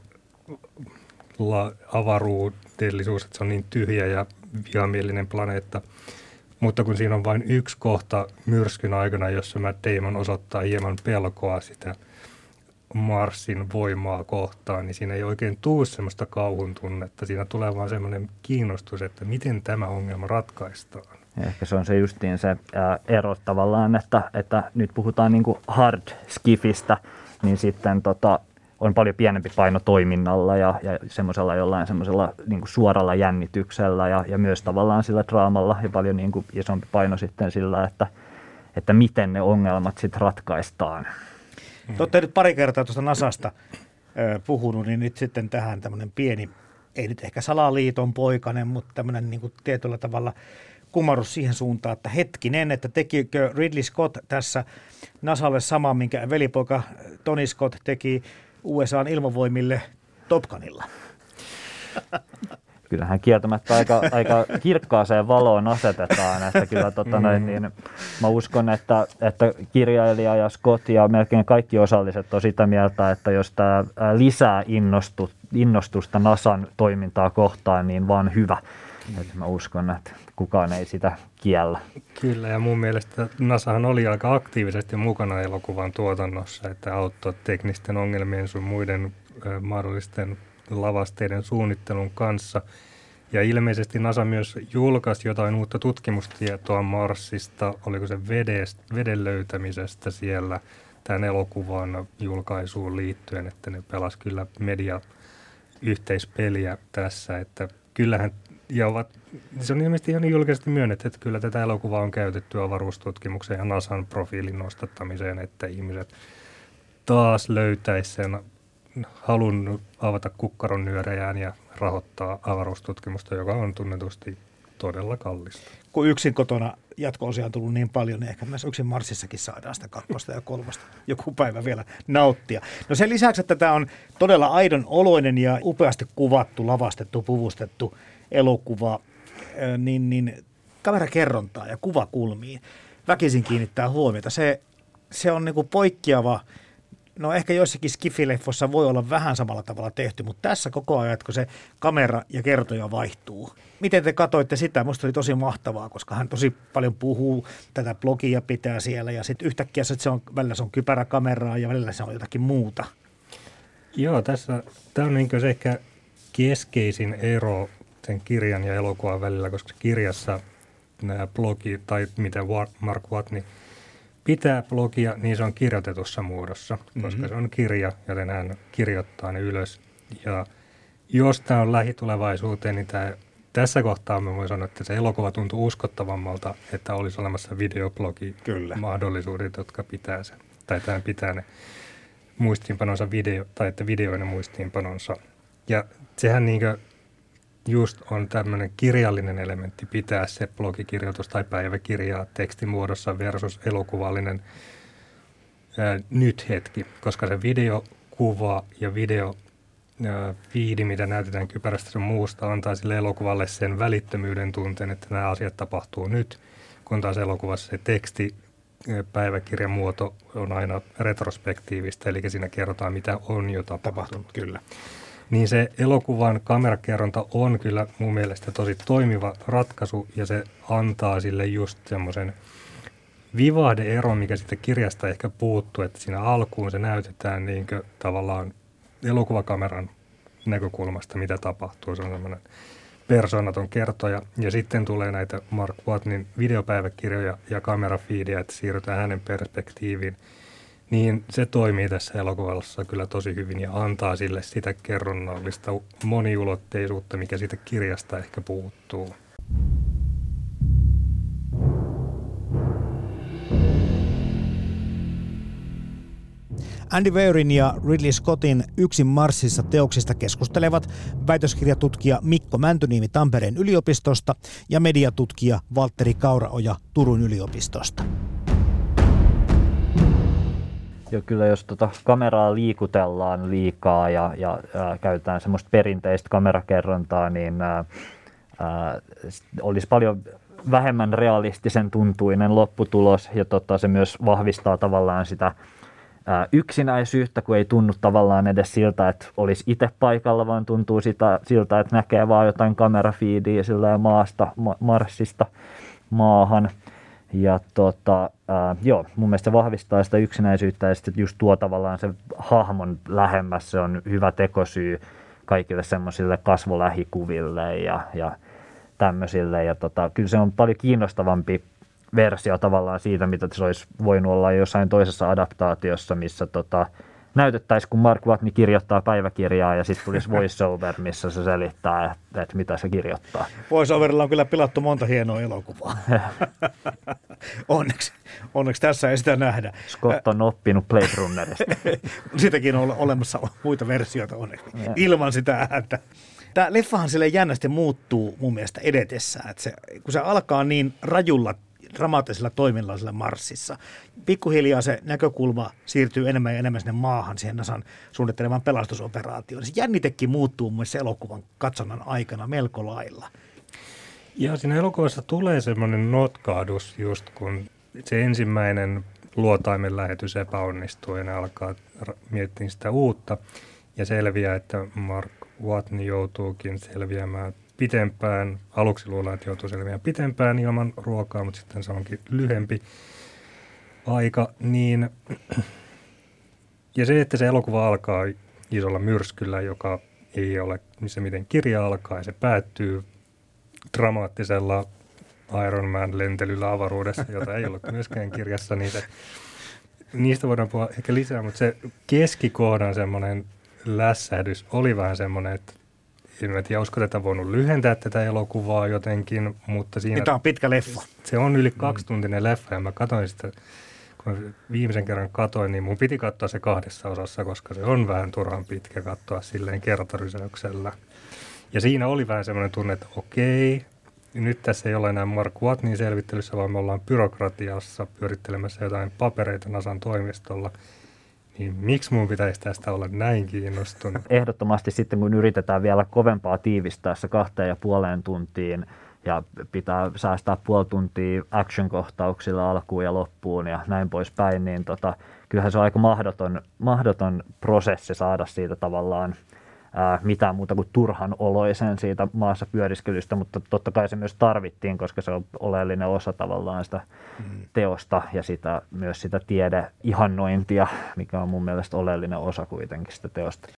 la- avaruudellisuus, että se on niin tyhjä ja vihamielinen planeetta. Mutta kun siinä on vain yksi kohta myrskyn aikana, jossa Matt Damon osoittaa hieman pelkoa sitä – Marsin voimaa kohtaan, niin siinä ei oikein tuu semmoista kauhun tunnetta. Siinä tulee vaan semmoinen kiinnostus, että miten tämä ongelma ratkaistaan. Ehkä se on se justiin se ää, ero tavallaan, että, että nyt puhutaan niin kuin hard skifistä, niin sitten tota, on paljon pienempi paino toiminnalla ja, ja semmoisella jollain semmoisella niin kuin suoralla jännityksellä ja, ja myös tavallaan sillä draamalla ja paljon niin kuin isompi paino sitten sillä, että, että miten ne ongelmat sitten ratkaistaan. Te olette nyt pari kertaa tuosta Nasasta puhunut, niin nyt sitten tähän tämmöinen pieni, ei nyt ehkä salaliiton poikainen, mutta tämmöinen niin kuin tietyllä tavalla kumarus siihen suuntaan, että hetkinen, että tekikö Ridley Scott tässä Nasalle sama, minkä velipoika Tony Scott teki USAn ilmavoimille Topkanilla. kyllähän kieltämättä aika, aika kirkkaaseen valoon asetetaan. Että kyllä tota noin, niin, mä uskon, että, että kirjailija ja Scott ja melkein kaikki osalliset on sitä mieltä, että jos tämä lisää innostu, innostusta NASAn toimintaa kohtaan, niin vaan hyvä. Et mä uskon, että kukaan ei sitä kiellä. Kyllä, ja mun mielestä NASAhan oli aika aktiivisesti mukana elokuvan tuotannossa, että auttoi teknisten ongelmien sun muiden mahdollisten lavasteiden suunnittelun kanssa. Ja ilmeisesti NASA myös julkaisi jotain uutta tutkimustietoa Marsista, oliko se vedestä, veden löytämisestä siellä tämän elokuvan julkaisuun liittyen, että ne pelas kyllä media yhteispeliä tässä, että kyllähän, ja ovat, se on ilmeisesti ihan julkisesti myönnetty, että kyllä tätä elokuvaa on käytetty avaruustutkimukseen ja NASAn profiilin nostattamiseen, että ihmiset taas löytäisi sen halunnut avata kukkaron nyörejään ja rahoittaa avaruustutkimusta, joka on tunnetusti todella kallista. Kun yksin kotona jatko-osia on tullut niin paljon, niin ehkä myös yksin Marsissakin saadaan sitä kakkosta ja kolmosta joku päivä vielä nauttia. No sen lisäksi, että tämä on todella aidon oloinen ja upeasti kuvattu, lavastettu, puvustettu elokuva, niin, niin kamerakerrontaa ja kuvakulmiin väkisin kiinnittää huomiota. Se, se on niin poikkeava – no ehkä joissakin skifileffossa voi olla vähän samalla tavalla tehty, mutta tässä koko ajan, kun se kamera ja kertoja vaihtuu. Miten te katoitte sitä? Musta oli tosi mahtavaa, koska hän tosi paljon puhuu, tätä blogia pitää siellä ja sitten yhtäkkiä se on, välillä se on kypäräkameraa ja välillä se on jotakin muuta. Joo, tässä tämä on niin se ehkä keskeisin ero sen kirjan ja elokuvan välillä, koska kirjassa nämä blogi tai mitä Mark Watney – pitää blogia, niin se on kirjoitetussa muodossa, mm-hmm. koska se on kirja, joten hän kirjoittaa ne ylös. Ja jos tämä on lähitulevaisuuteen, niin tämä, tässä kohtaa mä voin sanoa, että se elokuva tuntuu uskottavammalta, että olisi olemassa videoblogi Kyllä. mahdollisuudet, jotka pitää sen, tai tämä pitää ne muistiinpanonsa video, tai että videoinen muistiinpanonsa. Ja sehän niin just on tämmöinen kirjallinen elementti pitää se blogikirjoitus tai päiväkirjaa tekstimuodossa versus elokuvallinen ää, nyt hetki, koska se videokuva ja video fiidi, mitä näytetään kypärästä sun muusta, antaa sille elokuvalle sen välittömyyden tunteen, että nämä asiat tapahtuu nyt, kun taas elokuvassa se teksti, päiväkirjan muoto on aina retrospektiivista, eli siinä kerrotaan, mitä on jo tapahtunut. tapahtunut kyllä. Niin se elokuvan kamerakerronta on kyllä mun mielestä tosi toimiva ratkaisu, ja se antaa sille just semmoisen vivahde-ero, mikä siitä kirjasta ehkä puuttuu, että siinä alkuun se näytetään niin tavallaan elokuvakameran näkökulmasta, mitä tapahtuu. Se on semmoinen persoonaton kertoja. Ja sitten tulee näitä Mark Watnin videopäiväkirjoja ja kamerafiidiä, että siirrytään hänen perspektiiviin. Niin se toimii tässä elokuvassa kyllä tosi hyvin ja antaa sille sitä kerronnallista moniulotteisuutta, mikä siitä kirjasta ehkä puuttuu. Andy Weyrin ja Ridley Scottin Yksin Marsissa teoksista keskustelevat väitöskirjatutkija Mikko Mäntyniemi Tampereen yliopistosta ja mediatutkija Valtteri Kauraoja Turun yliopistosta. Joo, kyllä jos tota kameraa liikutellaan liikaa ja, ja ää, käytetään semmoista perinteistä kamerakerrontaa, niin ää, ää, olisi paljon vähemmän realistisen tuntuinen lopputulos ja tota, se myös vahvistaa tavallaan sitä yksinäisyyttä, kun ei tunnu tavallaan edes siltä, että olisi itse paikalla, vaan tuntuu sitä, siltä, että näkee vaan jotain kamerafiidiä sillä maasta, ma- Marsista maahan. Ja tota, ää, joo, mun mielestä vahvistaa sitä yksinäisyyttä ja sitten just tuo tavallaan se hahmon lähemmäs, se on hyvä tekosyy kaikille semmoisille kasvolähikuville ja, ja tämmöisille. Ja tota, kyllä se on paljon kiinnostavampi versio tavallaan siitä, mitä se olisi voinut olla jossain toisessa adaptaatiossa, missä tota, näytettäisiin, kun Mark Watney kirjoittaa päiväkirjaa ja sitten tulisi voiceover, missä se selittää, että, että mitä se kirjoittaa. Voiceoverilla on kyllä pilattu monta hienoa elokuvaa. onneksi, onneksi tässä ei sitä nähdä. Scott on oppinut Blade Runnerista. Siitäkin on olemassa muita versioita onneksi, ilman sitä ääntä. Tämä leffahan sille jännästi muuttuu mun mielestä edetessään. Että se, kun se alkaa niin rajulla dramaattisella toiminnalla sillä Marsissa. Pikkuhiljaa se näkökulma siirtyy enemmän ja enemmän sinne maahan, siihen NASAn suunnittelemaan pelastusoperaatioon. Se jännitekin muuttuu myös elokuvan katsonnan aikana melko lailla. Ja siinä elokuvassa tulee semmoinen notkahdus just kun se ensimmäinen luotaimen lähetys epäonnistuu ja ne alkaa miettiä sitä uutta ja selviää, että Mark Watney joutuukin selviämään pitempään. Aluksi luulen, että joutuu selviämään pitempään ilman ruokaa, mutta sitten se onkin lyhempi aika. Niin, ja se, että se elokuva alkaa isolla myrskyllä, joka ei ole missä miten kirja alkaa ja se päättyy dramaattisella Iron Man lentelyllä avaruudessa, jota ei ollut myöskään kirjassa, niin se, niistä voidaan puhua ehkä lisää, mutta se keskikohdan semmoinen lässähdys oli vähän semmoinen, että en tiedä, olisiko tätä voinut lyhentää tätä elokuvaa jotenkin, mutta siinä... Tämä on pitkä leffa. Se on yli kaksituntinen leffa ja mä katsoin sitä, kun viimeisen kerran katoin, niin mun piti katsoa se kahdessa osassa, koska se on vähän turhan pitkä katsoa silleen kertarysäyksellä. Ja siinä oli vähän semmoinen tunne, että okei, nyt tässä ei ole enää Mark Watnin selvittelyssä, vaan me ollaan byrokratiassa pyörittelemässä jotain papereita Nasan toimistolla – niin miksi mun pitäisi tästä olla näin kiinnostunut? Ehdottomasti sitten, kun yritetään vielä kovempaa tiivistää se kahteen ja puoleen tuntiin ja pitää säästää puoli tuntia action-kohtauksilla alkuun ja loppuun ja näin poispäin, niin tota, kyllähän se on aika mahdoton, mahdoton prosessi saada siitä tavallaan – mitään muuta kuin turhan oloisen siitä maassa pyöriskelystä, mutta totta kai se myös tarvittiin, koska se on oleellinen osa tavallaan sitä mm. teosta ja sitä, myös sitä tiedeihannointia, mikä on mun mielestä oleellinen osa kuitenkin sitä teosta.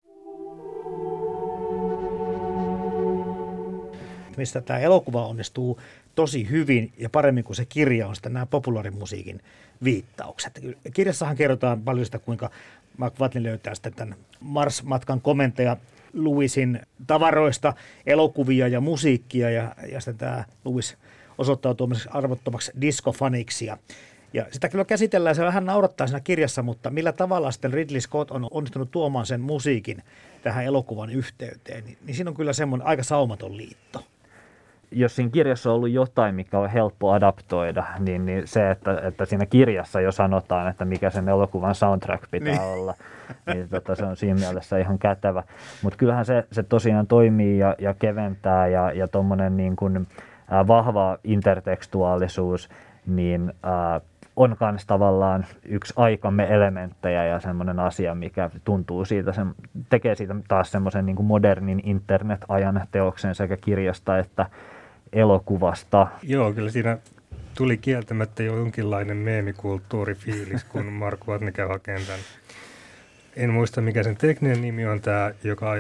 Mistä tämä elokuva onnistuu tosi hyvin ja paremmin kuin se kirja on sitten nämä populaarimusiikin viittaukset. Kirjassahan kerrotaan paljon sitä, kuinka Mark Watney löytää sitten tämän Mars-matkan komentaja Louisin tavaroista elokuvia ja musiikkia ja, ja sitten tämä Louis osoittautuu arvottomaksi diskofaniksi. Ja, ja sitä kyllä käsitellään, se vähän naurattaa siinä kirjassa, mutta millä tavalla sitten Ridley Scott on onnistunut tuomaan sen musiikin tähän elokuvan yhteyteen, niin, niin siinä on kyllä semmoinen aika saumaton liitto. Jos siinä kirjassa on ollut jotain, mikä on helppo adaptoida, niin, niin se, että, että siinä kirjassa jo sanotaan, että mikä sen elokuvan soundtrack pitää niin. olla, niin tota, se on siinä mielessä ihan kätevä. Mutta kyllähän se, se tosiaan toimii ja, ja keventää ja, ja tuommoinen niin kuin, äh, vahva intertekstuaalisuus, niin äh, on myös tavallaan yksi aikamme elementtejä ja semmoinen asia, mikä tuntuu siitä, se, tekee siitä taas semmoisen niin modernin internet-ajan teoksen sekä kirjasta että elokuvasta. Joo, kyllä siinä tuli kieltämättä jo jonkinlainen meemikulttuurifiilis, kun Mark Watney käy hakemaan tämän. En muista, mikä sen tekninen nimi on tämä, joka,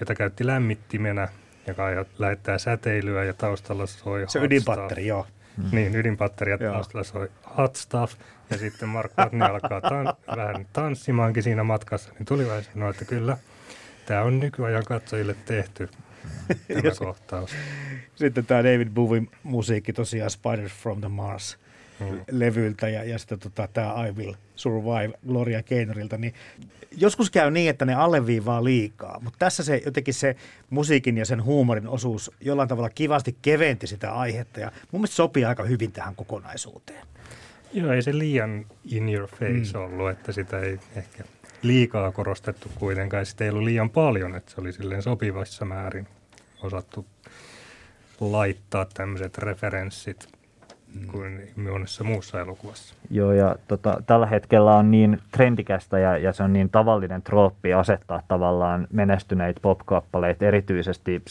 jota käytti lämmittimenä, joka lähettää säteilyä ja taustalla soi Se ydinpatteri, joo. Mm. Niin, ydinpatteria taustalla soi hot stuff. Ja sitten Mark Watney alkaa tan- vähän tanssimaankin siinä matkassa. Niin tuli vähän sanoa, että kyllä, tämä on nykyajan katsojille tehty tämä kohtaus. Sitten tämä David Bowie musiikki tosiaan Spiders from the Mars mm. levyltä ja, ja sitten tota, tämä I Will Survive Gloria Gaynorilta, niin joskus käy niin, että ne alleviivaa liikaa, mutta tässä se jotenkin se musiikin ja sen huumorin osuus jollain tavalla kivasti keventi sitä aihetta ja mun mielestä sopii aika hyvin tähän kokonaisuuteen. Joo, ei se liian in your face mm. ollut, että sitä ei ehkä liikaa korostettu kuitenkaan. Sitä ei ollut liian paljon, että se oli silleen sopivassa määrin osattu laittaa tämmöiset referenssit kuin monessa muussa elokuvassa. Joo, ja tota, tällä hetkellä on niin trendikästä ja, ja se on niin tavallinen trooppi asettaa tavallaan menestyneitä pop-kappaleita, erityisesti 70-,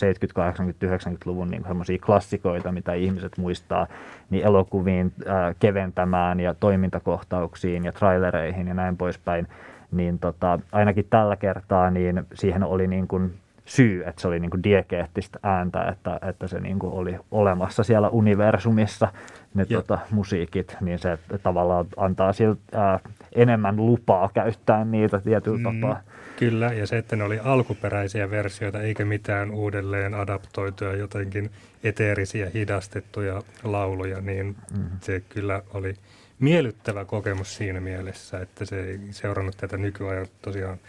80-, 90-luvun niin klassikoita, mitä ihmiset muistaa, niin elokuviin äh, keventämään ja toimintakohtauksiin ja trailereihin ja näin poispäin. Niin tota, ainakin tällä kertaa niin siihen oli niin kuin syy, että se oli niin kuin diegeettistä ääntä, että, että se niin kuin oli olemassa siellä universumissa ne tota, musiikit, niin se tavallaan antaa siltä ää, enemmän lupaa käyttää niitä tietyllä mm, tapaa. Kyllä, ja se, että ne oli alkuperäisiä versioita eikä mitään uudelleen adaptoituja jotenkin eteerisiä hidastettuja lauluja, niin mm. se kyllä oli miellyttävä kokemus siinä mielessä, että se ei seurannut tätä nykyajan tosiaan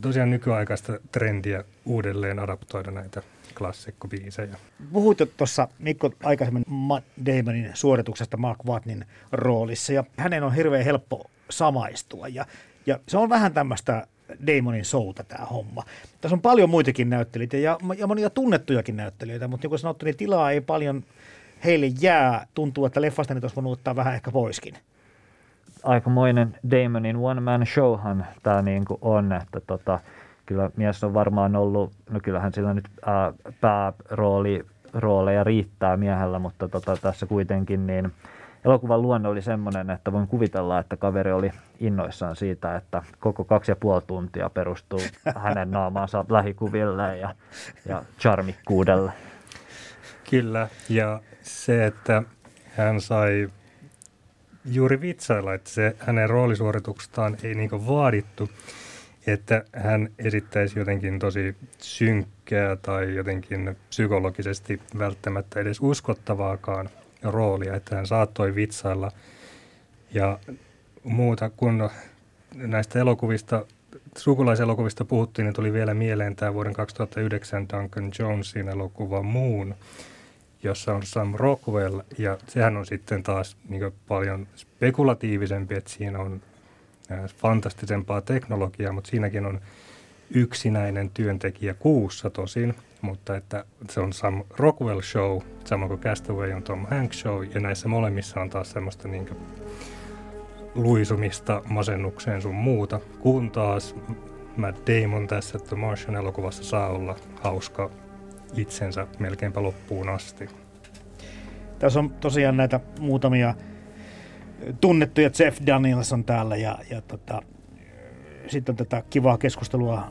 tosiaan nykyaikaista trendiä uudelleen adaptoida näitä klassikkobiisejä. Puhuit tuossa Mikko aikaisemmin Matt Damonin suorituksesta Mark Watnin roolissa ja hänen on hirveän helppo samaistua ja, ja se on vähän tämmöistä Damonin souta tämä homma. Tässä on paljon muitakin näyttelijöitä ja, ja monia tunnettujakin näyttelijöitä, mutta niin kuin sanottu, niin tilaa ei paljon heille jää. Tuntuu, että leffasta niitä olisi voinut ottaa vähän ehkä poiskin aikamoinen Damonin one-man showhan tämä niinku on, että tota, kyllä mies on varmaan ollut, no kyllähän sillä nyt ää, päärooli rooleja riittää miehellä, mutta tota, tässä kuitenkin niin elokuvan luonne oli semmoinen, että voin kuvitella, että kaveri oli innoissaan siitä, että koko kaksi ja puoli tuntia perustuu hänen naamaansa lähikuville ja, ja charmikkuudelle. Kyllä, ja se, että hän sai juuri vitsailla, että se hänen roolisuorituksestaan ei niin vaadittu, että hän esittäisi jotenkin tosi synkkää tai jotenkin psykologisesti välttämättä edes uskottavaakaan roolia, että hän saattoi vitsailla. Ja muuta, kun näistä elokuvista, sukulaiselokuvista puhuttiin, niin tuli vielä mieleen tämä vuoden 2009 Duncan Jonesin elokuva Moon, jossa on Sam Rockwell, ja sehän on sitten taas niin paljon spekulatiivisempi, että siinä on fantastisempaa teknologiaa, mutta siinäkin on yksinäinen työntekijä kuussa tosin, mutta että se on Sam Rockwell show, sama kuin Castaway on Tom Hanks show, ja näissä molemmissa on taas semmoista niin luisumista masennukseen sun muuta, kun taas Matt Damon tässä The Martian-elokuvassa saa olla hauska itsensä melkeinpä loppuun asti. Tässä on tosiaan näitä muutamia tunnettuja Jeff Daniels on täällä ja, ja tota, sitten on tätä kivaa keskustelua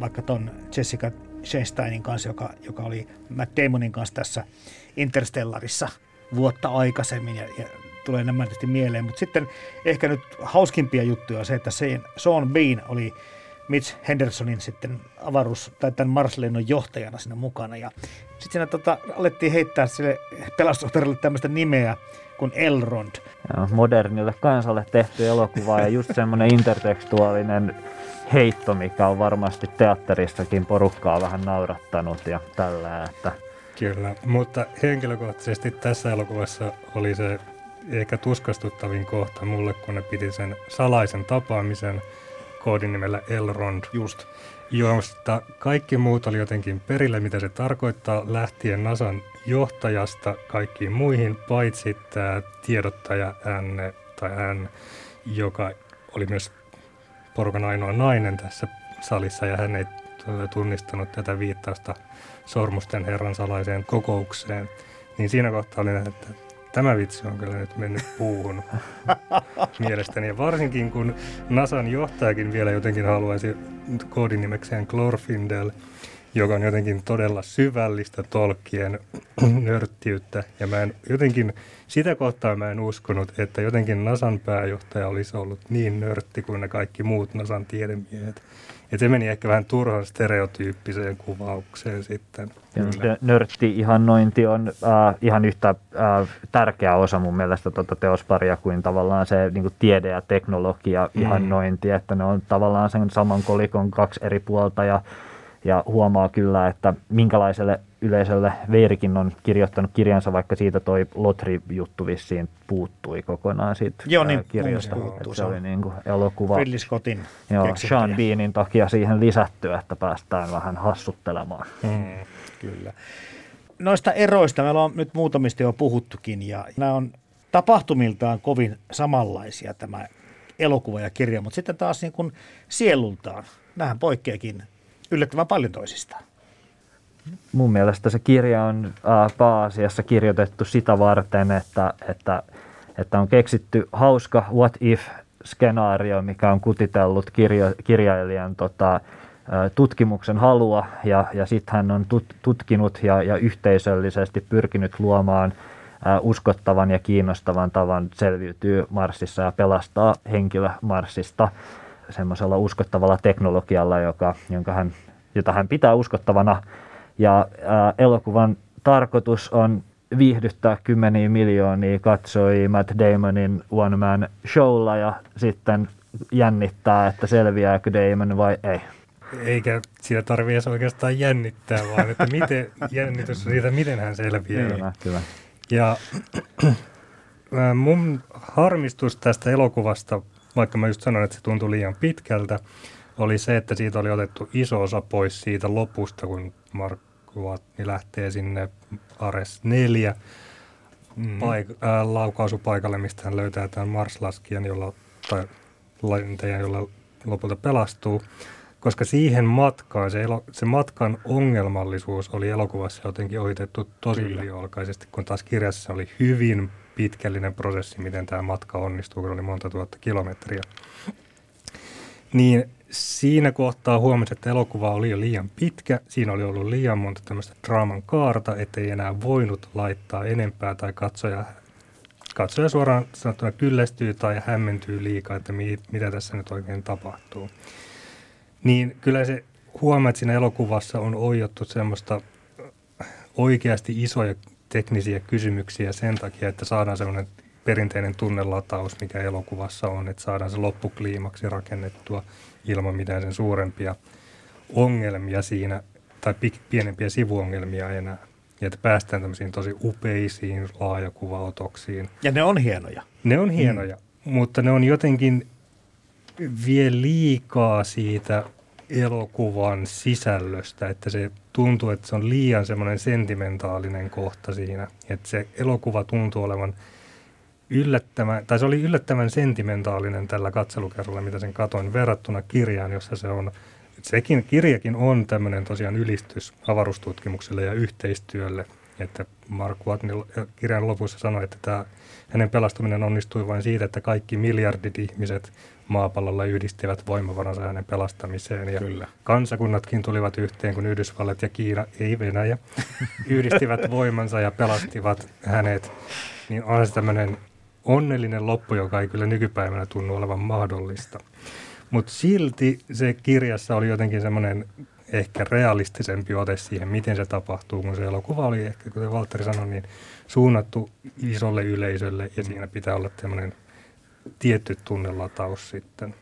vaikka ton Jessica Chastain kanssa, joka, joka oli Matt Damonin kanssa tässä Interstellarissa vuotta aikaisemmin ja, ja tulee nämä tietysti mieleen. Mutta sitten ehkä nyt hauskimpia juttuja on se, että Sean Bean oli Mitch Hendersonin sitten avaruus- tai tämän Mars-lennon johtajana siinä mukana. Ja sitten siinä tota, alettiin heittää sille pelastusoperalle tämmöistä nimeä kuin Elrond. Ja modernille kansalle tehty elokuva ja just semmoinen intertekstuaalinen heitto, mikä on varmasti teatterissakin porukkaa vähän naurattanut ja tällä, että Kyllä, mutta henkilökohtaisesti tässä elokuvassa oli se ehkä tuskastuttavin kohta mulle, kun ne piti sen salaisen tapaamisen koodinimellä Elrond. Just. Josta kaikki muut oli jotenkin perille, mitä se tarkoittaa, lähtien Nasan johtajasta kaikkiin muihin, paitsi tämä tiedottaja N tai N, joka oli myös porukan ainoa nainen tässä salissa ja hän ei tunnistanut tätä viittausta sormusten herran salaiseen kokoukseen. Niin siinä kohtaa oli että tämä vitsi on kyllä nyt mennyt puuhun mielestäni. Ja varsinkin kun NASAn johtajakin vielä jotenkin haluaisi koodinimekseen Glorfindel, joka on jotenkin todella syvällistä tolkien nörttiyttä. Ja mä en jotenkin, sitä kohtaa mä en uskonut, että jotenkin NASAn pääjohtaja olisi ollut niin nörtti kuin ne kaikki muut NASAn tiedemiehet. Ja se meni ehkä vähän turhan stereotyyppiseen kuvaukseen sitten. Ja nörtti-ihannointi on äh, ihan yhtä äh, tärkeä osa mun mielestä tuota teosparia kuin tavallaan se niin kuin tiede- ja teknologia-ihannointi, mm. että ne on tavallaan sen saman kolikon kaksi eri puolta ja ja huomaa kyllä, että minkälaiselle yleisölle Veerikin on kirjoittanut kirjansa, vaikka siitä toi Lotri-juttu vissiin puuttui kokonaan siitä Joo, niin, kirjasta. se oli niin kuin elokuva. Ridley Scottin Joo, Sean Beanin takia siihen lisätty, että päästään vähän hassuttelemaan. Hmm, kyllä. Noista eroista meillä on nyt muutamista jo puhuttukin ja nämä on tapahtumiltaan kovin samanlaisia tämä elokuva ja kirja, mutta sitten taas niin kuin sielultaan, nämähän poikkeakin yllättävän paljon toisistaan. Mun mielestä se kirja on äh, pääasiassa kirjoitettu sitä varten, että, että, että on keksitty hauska what if-skenaario, mikä on kutitellut kirjo, kirjailijan tota, tutkimuksen halua ja, ja sitten hän on tut, tutkinut ja, ja yhteisöllisesti pyrkinyt luomaan uskottavan ja kiinnostavan tavan selviytyä Marsissa ja pelastaa henkilö Marsista semmoisella uskottavalla teknologialla, joka, jonka hän, jota hän pitää uskottavana. Ja ää, elokuvan tarkoitus on viihdyttää kymmeniä miljoonia katsoi Matt Damonin One Man Showlla ja sitten jännittää, että selviääkö Damon vai ei. Eikä siinä tarvitse oikeastaan jännittää, vaan että miten, jännitys siitä, miten hän selviää. Kyllä, kyllä. Ja mun harmistus tästä elokuvasta vaikka mä just sanoin, että se tuntui liian pitkältä, oli se, että siitä oli otettu iso osa pois siitä lopusta, kun Mark niin lähtee sinne Ares 4 mm. paik- äh, laukaisupaikalle, mistä hän löytää tämän Mars-laskijan, jolla, tai lentäjän, jolla lopulta pelastuu. Koska siihen matkaan, se, elo, se matkan ongelmallisuus oli elokuvassa jotenkin ohitettu tosi yliolkaisesti, kun taas kirjassa oli hyvin pitkällinen prosessi, miten tämä matka onnistuu, kun oli monta tuhatta kilometriä. Niin siinä kohtaa huomasin, että elokuva oli jo liian pitkä. Siinä oli ollut liian monta tämmöistä draaman kaarta, ettei enää voinut laittaa enempää tai katsoja, katsoja suoraan sanottuna kyllästyy tai hämmentyy liikaa, että mi, mitä tässä nyt oikein tapahtuu. Niin kyllä se huomaa, että siinä elokuvassa on oijottu semmoista oikeasti isoja teknisiä kysymyksiä sen takia, että saadaan sellainen perinteinen tunnelataus, mikä elokuvassa on, että saadaan se loppukliimaksi rakennettua ilman mitään sen suurempia ongelmia siinä tai pienempiä sivuongelmia enää. Ja että päästään tämmöisiin tosi upeisiin laajakuvaotoksiin. Ja ne on hienoja. Ne on hienoja, mm. mutta ne on jotenkin vie liikaa siitä elokuvan sisällöstä, että se tuntuu, että se on liian semmoinen sentimentaalinen kohta siinä. Että se elokuva tuntuu olevan yllättävän, tai se oli yllättävän sentimentaalinen tällä katselukerralla, mitä sen katoin, verrattuna kirjaan, jossa se on, sekin kirjakin on tämmöinen tosiaan ylistys avaruustutkimukselle ja yhteistyölle, että Mark Watney kirjan lopussa sanoi, että tämä, hänen pelastuminen onnistui vain siitä, että kaikki miljardit ihmiset maapallolla yhdistivät voimavaransa hänen pelastamiseen. Ja Kyllä. kansakunnatkin tulivat yhteen, kun Yhdysvallat ja Kiina, ei Venäjä, yhdistivät voimansa ja pelastivat hänet. Niin on se tämmöinen onnellinen loppu, joka ei kyllä nykypäivänä tunnu olevan mahdollista. Mutta silti se kirjassa oli jotenkin semmoinen ehkä realistisempi ote siihen, miten se tapahtuu, kun se elokuva oli ehkä, kuten Valtteri sanoi, niin suunnattu isolle yleisölle ja siinä pitää olla tämmöinen tietty tunnelataus sitten.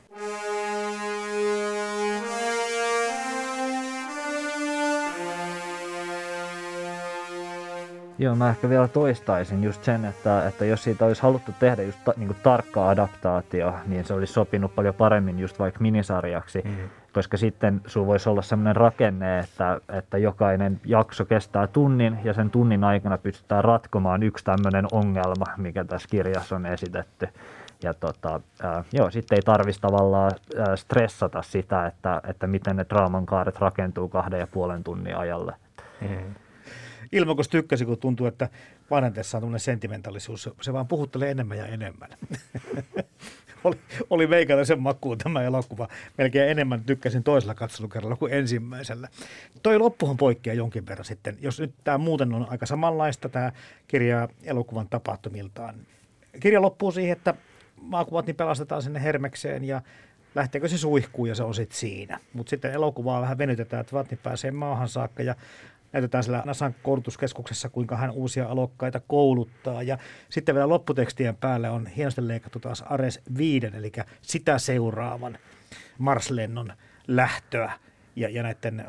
Joo, mä ehkä vielä toistaisin just sen, että, että jos siitä olisi haluttu tehdä just ta, niin tarkka adaptaatio, niin se olisi sopinut paljon paremmin just vaikka minisarjaksi, mm. koska sitten sulla voisi olla sellainen rakenne, että, että jokainen jakso kestää tunnin ja sen tunnin aikana pystytään ratkomaan yksi tämmöinen ongelma, mikä tässä kirjassa on esitetty. Ja tota, ää, joo, sitten ei tarvitsisi tavallaan ää, stressata sitä, että, että miten ne draaman kaaret rakentuu kahden ja puolen tunnin ajalle. Mm. Ilmakos tykkäsi, kun tuntuu, että vanhentessa on tämmöinen sentimentaalisuus. Se vaan puhuttelee enemmän ja enemmän. oli, oli meikäläisen makuun tämä elokuva. Melkein enemmän tykkäsin toisella katselukerralla kuin ensimmäisellä. Toi loppuhan poikkeaa jonkin verran sitten. Jos nyt tämä muuten on aika samanlaista, tämä kirja elokuvan tapahtumiltaan. Kirja loppuu siihen, että maakuvat niin pelastetaan sinne Hermekseen ja lähteekö se suihkuun ja se on sitten siinä. Mutta sitten elokuvaa vähän venytetään, että Vatni pääsee maahan saakka ja näytetään siellä Nasan koulutuskeskuksessa, kuinka hän uusia alokkaita kouluttaa. Ja sitten vielä lopputekstien päälle on hienosti leikattu taas Ares 5, eli sitä seuraavan Mars-lennon lähtöä ja, ja näiden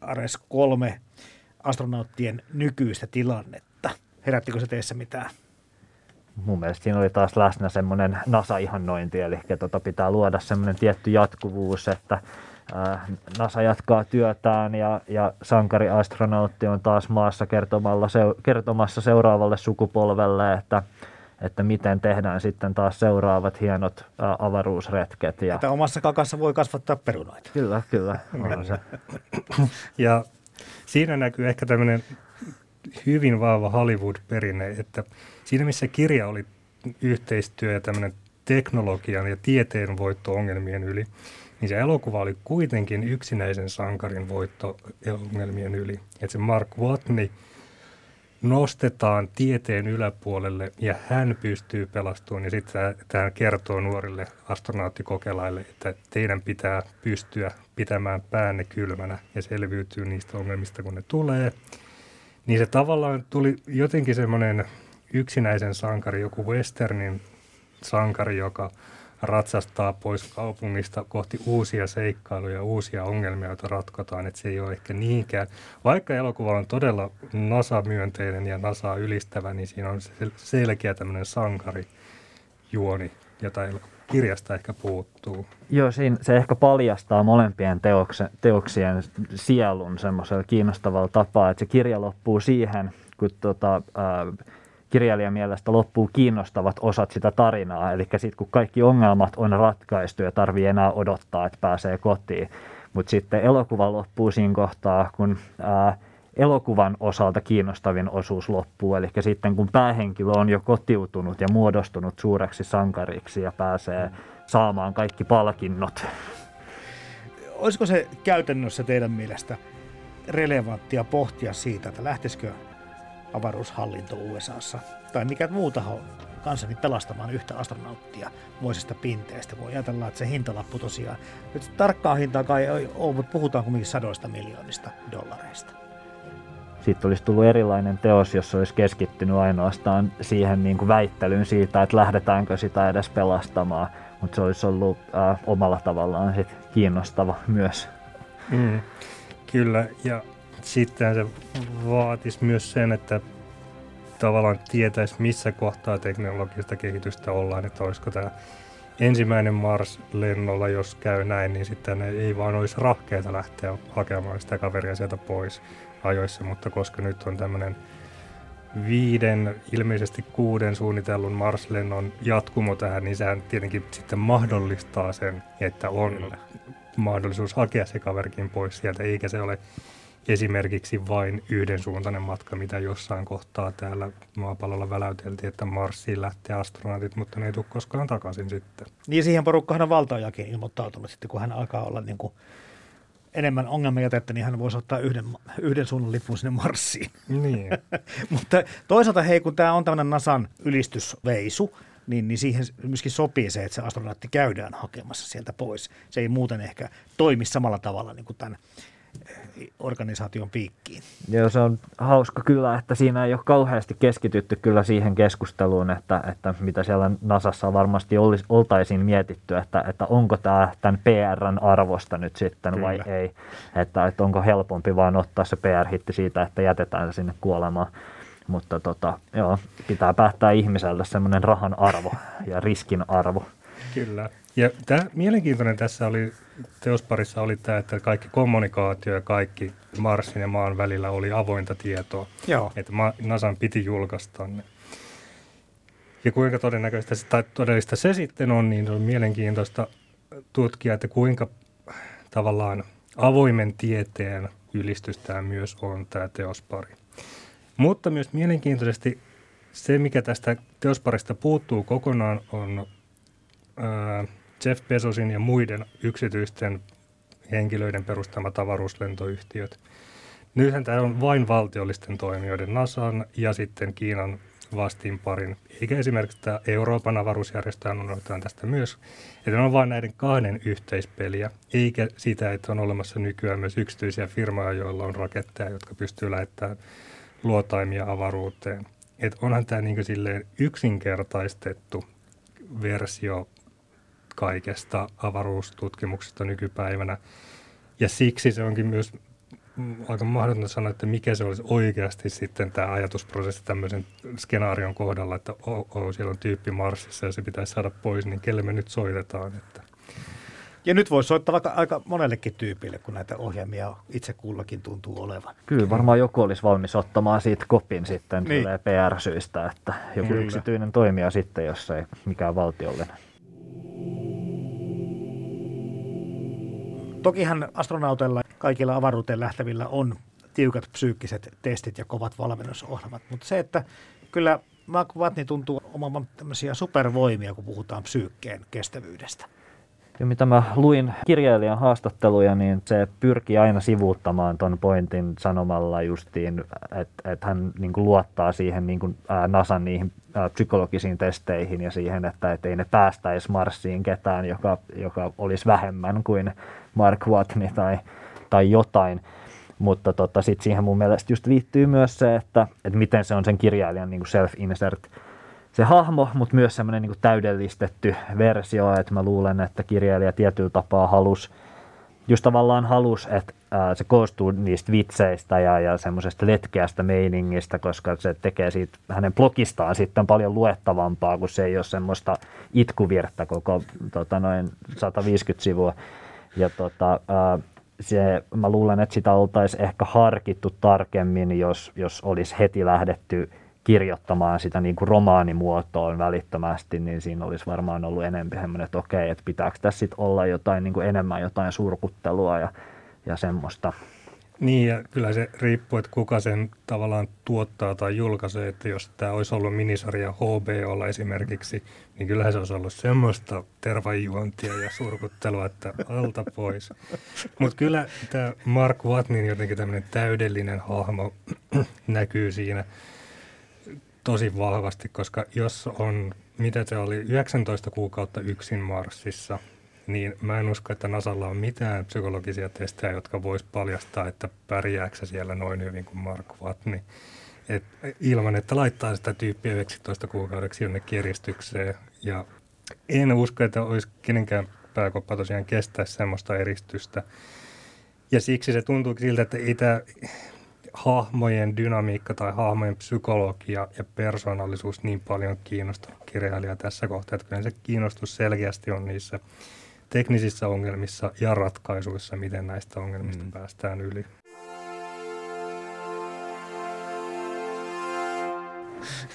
Ares 3 astronauttien nykyistä tilannetta. Herättikö se teissä mitään? Mun mielestä siinä oli taas läsnä semmoinen NASA-ihannointi, eli tota pitää luoda semmoinen tietty jatkuvuus, että NASA jatkaa työtään ja, ja sankariastronautti on taas maassa kertomalla, se, kertomassa seuraavalle sukupolvelle, että, että miten tehdään sitten taas seuraavat hienot ä, äh, avaruusretket. Ja... Että omassa kakassa voi kasvattaa perunoita. Kyllä, kyllä. On se. Ja siinä näkyy ehkä tämmöinen hyvin vahva Hollywood-perinne, että siinä missä kirja oli yhteistyö ja tämmöinen teknologian ja tieteen voitto ongelmien yli, niin se elokuva oli kuitenkin yksinäisen sankarin voitto ongelmien yli. Että se Mark Watney nostetaan tieteen yläpuolelle ja hän pystyy pelastumaan. Ja sitten tämä kertoo nuorille astronauttikokelaille, että teidän pitää pystyä pitämään päänne kylmänä ja selviytyy niistä ongelmista, kun ne tulee. Niin se tavallaan tuli jotenkin semmoinen yksinäisen sankari, joku westernin sankari, joka – ratsastaa pois kaupungista kohti uusia seikkailuja, uusia ongelmia, joita ratkotaan. Että se ei ole ehkä niinkään, vaikka elokuva on todella NASA-myönteinen ja NASA ylistävä, niin siinä on selkeä tämmöinen sankarijuoni, jota kirjasta ehkä puuttuu. Joo, siinä se ehkä paljastaa molempien teokse, teoksien sielun semmoisella kiinnostavalla tapaa, että se kirja loppuu siihen, kun tota, äh, kirjailijan mielestä loppuu kiinnostavat osat sitä tarinaa. Eli sitten kun kaikki ongelmat on ratkaistu ja tarvii enää odottaa, että pääsee kotiin. Mutta sitten elokuva loppuu siinä kohtaa, kun ää, elokuvan osalta kiinnostavin osuus loppuu. Eli sitten kun päähenkilö on jo kotiutunut ja muodostunut suureksi sankariksi ja pääsee saamaan kaikki palkinnot. Olisiko se käytännössä teidän mielestä relevanttia pohtia siitä, että lähtisikö avaruushallinto USAssa tai mikä muu taho kanssani pelastamaan yhtä astronauttia vuosista pinteestä. Voi ajatella, että se hintalappu tosiaan, nyt tarkkaa hintaa kai ei ole, mutta puhutaan kuitenkin sadoista miljoonista dollareista. Sitten olisi tullut erilainen teos, jos olisi keskittynyt ainoastaan siihen niin kuin väittelyyn siitä, että lähdetäänkö sitä edes pelastamaan. Mutta se olisi ollut äh, omalla tavallaan sit kiinnostava myös. Mm, kyllä, ja sitten se vaatisi myös sen, että tavallaan tietäisi, missä kohtaa teknologista kehitystä ollaan, että olisiko tämä ensimmäinen Mars-lennolla, jos käy näin, niin sitten ei vaan olisi rahkeita lähteä hakemaan sitä kaveria sieltä pois ajoissa, mutta koska nyt on tämmöinen viiden, ilmeisesti kuuden suunnitellun Mars-lennon jatkumo tähän, niin sehän tietenkin sitten mahdollistaa sen, että on mahdollisuus hakea se kaverikin pois sieltä, eikä se ole esimerkiksi vain yhdensuuntainen matka, mitä jossain kohtaa täällä maapallolla väläyteltiin, että Marsiin lähtee astronautit, mutta ne ei tule koskaan takaisin sitten. Niin siihen porukkaan on valtaajakin ilmoittautunut sitten, kun hän alkaa olla niin kuin enemmän ongelmajätettä, niin hän voisi ottaa yhden, yhden suunnan lipun sinne Marsiin. Niin. mutta toisaalta hei, kun tämä on tämmöinen NASAn ylistysveisu, niin, niin siihen myöskin sopii se, että se astronautti käydään hakemassa sieltä pois. Se ei muuten ehkä toimi samalla tavalla niin kuin tämän organisaation piikkiin. Joo, se on hauska kyllä, että siinä ei ole kauheasti keskitytty kyllä siihen keskusteluun, että, että mitä siellä Nasassa varmasti olisi, oltaisiin mietitty, että, että onko tämä tämän PRn arvosta nyt sitten kyllä. vai ei. Että, että onko helpompi vaan ottaa se PR-hitti siitä, että jätetään sinne kuolemaan. Mutta tota, joo, pitää päättää ihmiselle semmoinen rahan arvo ja riskin arvo. Kyllä. Ja tämä, mielenkiintoinen tässä oli, teosparissa oli tämä, että kaikki kommunikaatio ja kaikki Marsin ja maan välillä oli avointa tietoa. Joo. Että NASAn piti julkaista ne. Ja kuinka todennäköistä tai todellista se sitten on, niin on mielenkiintoista tutkia, että kuinka tavallaan avoimen tieteen ylistys tämä myös on, tämä teospari. Mutta myös mielenkiintoisesti se, mikä tästä teosparista puuttuu kokonaan, on ää, Jeff Bezosin ja muiden yksityisten henkilöiden perustamat avaruuslentoyhtiöt. Nythän tämä on vain valtiollisten toimijoiden NASAn ja sitten Kiinan vastiinparin, eikä esimerkiksi tämä Euroopan avaruusjärjestö unohdetaan tästä myös, että on vain näiden kahden yhteispeliä, eikä sitä, että on olemassa nykyään myös yksityisiä firmoja, joilla on raketteja, jotka pystyy lähettämään luotaimia avaruuteen. Et onhan tämä niin silleen yksinkertaistettu versio kaikesta avaruustutkimuksesta nykypäivänä. Ja siksi se onkin myös aika mahdotonta sanoa, että mikä se olisi oikeasti sitten tämä ajatusprosessi tämmöisen skenaarion kohdalla, että oh, oh, siellä on tyyppi Marsissa ja se pitäisi saada pois, niin kelle me nyt soitetaan. Että. Ja nyt voisi soittaa vaikka aika monellekin tyypille, kun näitä ohjelmia itse kullakin tuntuu olevan. Kyllä, varmaan joku olisi valmis ottamaan siitä kopin sitten niin. PR-syistä, että joku Kyllä. yksityinen toimija sitten, jos ei mikään valtiollinen. Tokihan astronauteilla kaikilla avaruuteen lähtevillä on tiukat psyykkiset testit ja kovat valmennusohjelmat, mutta se, että kyllä Mark Watney tuntuu omavan tämmöisiä supervoimia, kun puhutaan psyykkeen kestävyydestä. Ja mitä mä luin kirjailijan haastatteluja, niin se pyrkii aina sivuuttamaan ton pointin sanomalla justiin, että et hän niin luottaa siihen niin kuin, ää, NASAn niihin ää, psykologisiin testeihin ja siihen, että et ei ne päästäisi Marsiin ketään, joka, joka olisi vähemmän kuin Mark Watney tai, tai jotain. Mutta tota, sitten siihen mun mielestä just liittyy myös se, että, että miten se on sen kirjailijan niin self-insert se hahmo, mutta myös semmoinen niin täydellistetty versio, että mä luulen, että kirjailija tietyllä tapaa halus, just tavallaan halus, että se koostuu niistä vitseistä ja, ja semmoisesta letkeästä meiningistä, koska se tekee siitä hänen blogistaan sitten paljon luettavampaa, kun se ei ole semmoista itkuvirttä koko tota, noin 150 sivua. Ja tota, se, mä luulen, että sitä oltaisiin ehkä harkittu tarkemmin, jos, jos olisi heti lähdetty kirjoittamaan sitä niin kuin romaanimuotoon välittömästi, niin siinä olisi varmaan ollut enemmän semmoinen, että okei, että pitääkö tässä sitten olla jotain niin kuin enemmän jotain surkuttelua ja, ja semmoista. Niin, ja kyllä se riippuu, että kuka sen tavallaan tuottaa tai julkaisee, että jos tämä olisi ollut minisarja HBOlla esimerkiksi, niin kyllähän se olisi ollut semmoista tervajuontia ja surkuttelua, että alta pois. Mutta kyllä tämä Mark Watnin jotenkin tämmöinen täydellinen hahmo näkyy siinä tosi vahvasti, koska jos on, mitä se oli, 19 kuukautta yksin Marsissa, niin mä en usko, että Nasalla on mitään psykologisia testejä, jotka vois paljastaa, että pärjääksä siellä noin hyvin kuin Mark Watney. Et ilman, että laittaa sitä tyyppiä 19 kuukaudeksi jonnekin eristykseen. Ja en usko, että olisi kenenkään pääkoppa tosiaan kestää semmoista eristystä. Ja siksi se tuntuu siltä, että ei tämä hahmojen dynamiikka tai hahmojen psykologia ja persoonallisuus niin paljon kiinnostanut kirjailija tässä kohtaa, että kyllä se kiinnostus selkeästi on niissä teknisissä ongelmissa ja ratkaisuissa, miten näistä ongelmista mm. päästään yli.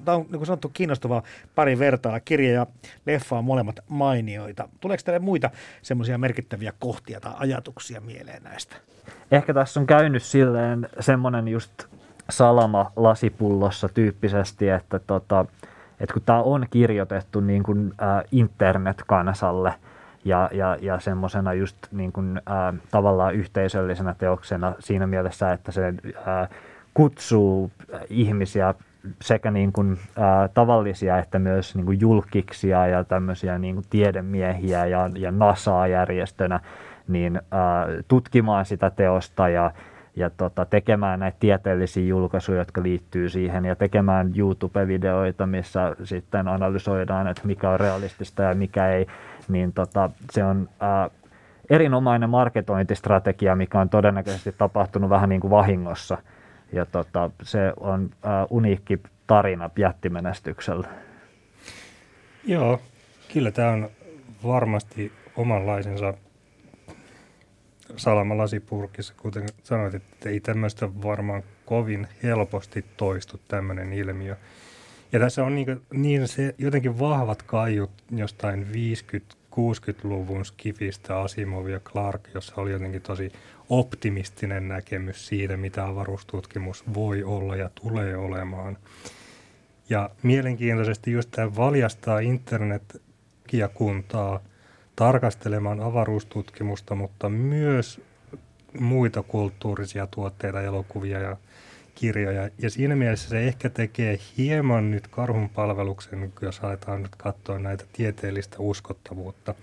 Tämä on niin kuin sanottu kiinnostava pari vertaa. Kirja ja leffa on molemmat mainioita. Tuleeko teille muita semmoisia merkittäviä kohtia tai ajatuksia mieleen näistä? Ehkä tässä on käynyt silleen semmoinen just salama lasipullossa tyyppisesti, että, tota, että kun tämä on kirjoitettu niin kuin, äh, internet-kansalle ja, ja, ja semmoisena just niin kuin, äh, tavallaan yhteisöllisenä teoksena siinä mielessä, että se äh, kutsuu ihmisiä sekä niin kuin, ä, tavallisia että myös niin kuin julkiksia ja tämmöisiä niin kuin tiedemiehiä ja, ja NASAa järjestönä niin ä, tutkimaan sitä teosta ja, ja tota, tekemään näitä tieteellisiä julkaisuja, jotka liittyy siihen ja tekemään YouTube-videoita, missä sitten analysoidaan, että mikä on realistista ja mikä ei, niin tota, se on ä, erinomainen marketointistrategia, mikä on todennäköisesti tapahtunut vähän niin kuin vahingossa – Ja tota, se on äh, uniikki tarina jättimenestyksellä. Joo, kyllä tämä on varmasti omanlaisensa salamalasipurkissa, kuten sanoit, että ei tämmöistä varmaan kovin helposti toistu tämmöinen ilmiö. Ja tässä on niin, niin se jotenkin vahvat kaiut jostain 50-60-luvun skifistä Asimov ja Clark, jossa oli jotenkin tosi optimistinen näkemys siitä, mitä avaruustutkimus voi olla ja tulee olemaan. Ja mielenkiintoisesti just tämä valjastaa internet-kiakuntaa tarkastelemaan avaruustutkimusta, mutta myös muita kulttuurisia tuotteita, elokuvia ja kirjoja. Ja siinä mielessä se ehkä tekee hieman nyt karhun palveluksen, jos aletaan nyt katsoa näitä tieteellistä uskottavuutta.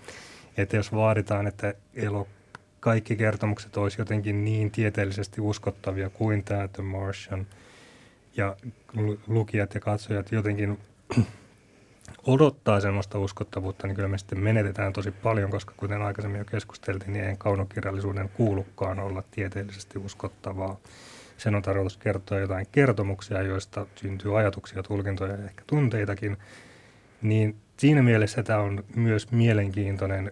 Että jos vaaditaan, että elo, kaikki kertomukset olisi jotenkin niin tieteellisesti uskottavia kuin tämä The Martian, ja lukijat ja katsojat jotenkin odottaa semmoista uskottavuutta, niin kyllä me sitten menetetään tosi paljon, koska kuten aikaisemmin jo keskusteltiin, niin ei kaunokirjallisuuden kuulukaan olla tieteellisesti uskottavaa. Sen on tarkoitus kertoa jotain kertomuksia, joista syntyy ajatuksia, tulkintoja ja ehkä tunteitakin. Niin siinä mielessä tämä on myös mielenkiintoinen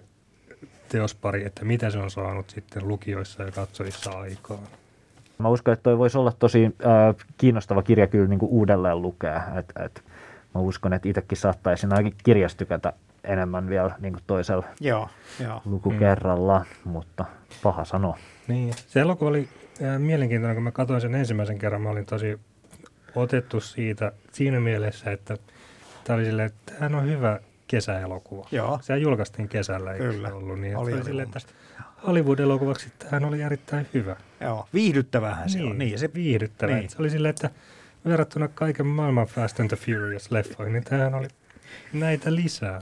teospari, että mitä se on saanut sitten lukijoissa ja katsojissa aikaan. Mä uskon, että toi voisi olla tosi äh, kiinnostava kirja kyllä niin kuin uudelleen lukea. Et, et, mä uskon, että itsekin saattaisi ainakin kirjastykätä enemmän vielä niin kuin toisella joo, joo. lukukerralla, mm. mutta paha sanoa. Niin, se elokuva oli mielenkiintoinen, kun mä katsoin sen ensimmäisen kerran, mä olin tosi otettu siitä siinä mielessä, että tämä oli silleen, että tämähän on hyvä kesäelokuva. Joo. Se julkaistiin kesällä, eikö Kyllä. se ollut? Niin, oli, oli silleen, että Hollywood-elokuvaksi tämähän oli erittäin hyvä. Joo, viihdyttävähän se niin, on. Niin, se viihdyttävä. Niin. Se oli silleen, että verrattuna kaiken maailman Fast and the Furious-leffoihin, niin tämähän oli näitä lisää.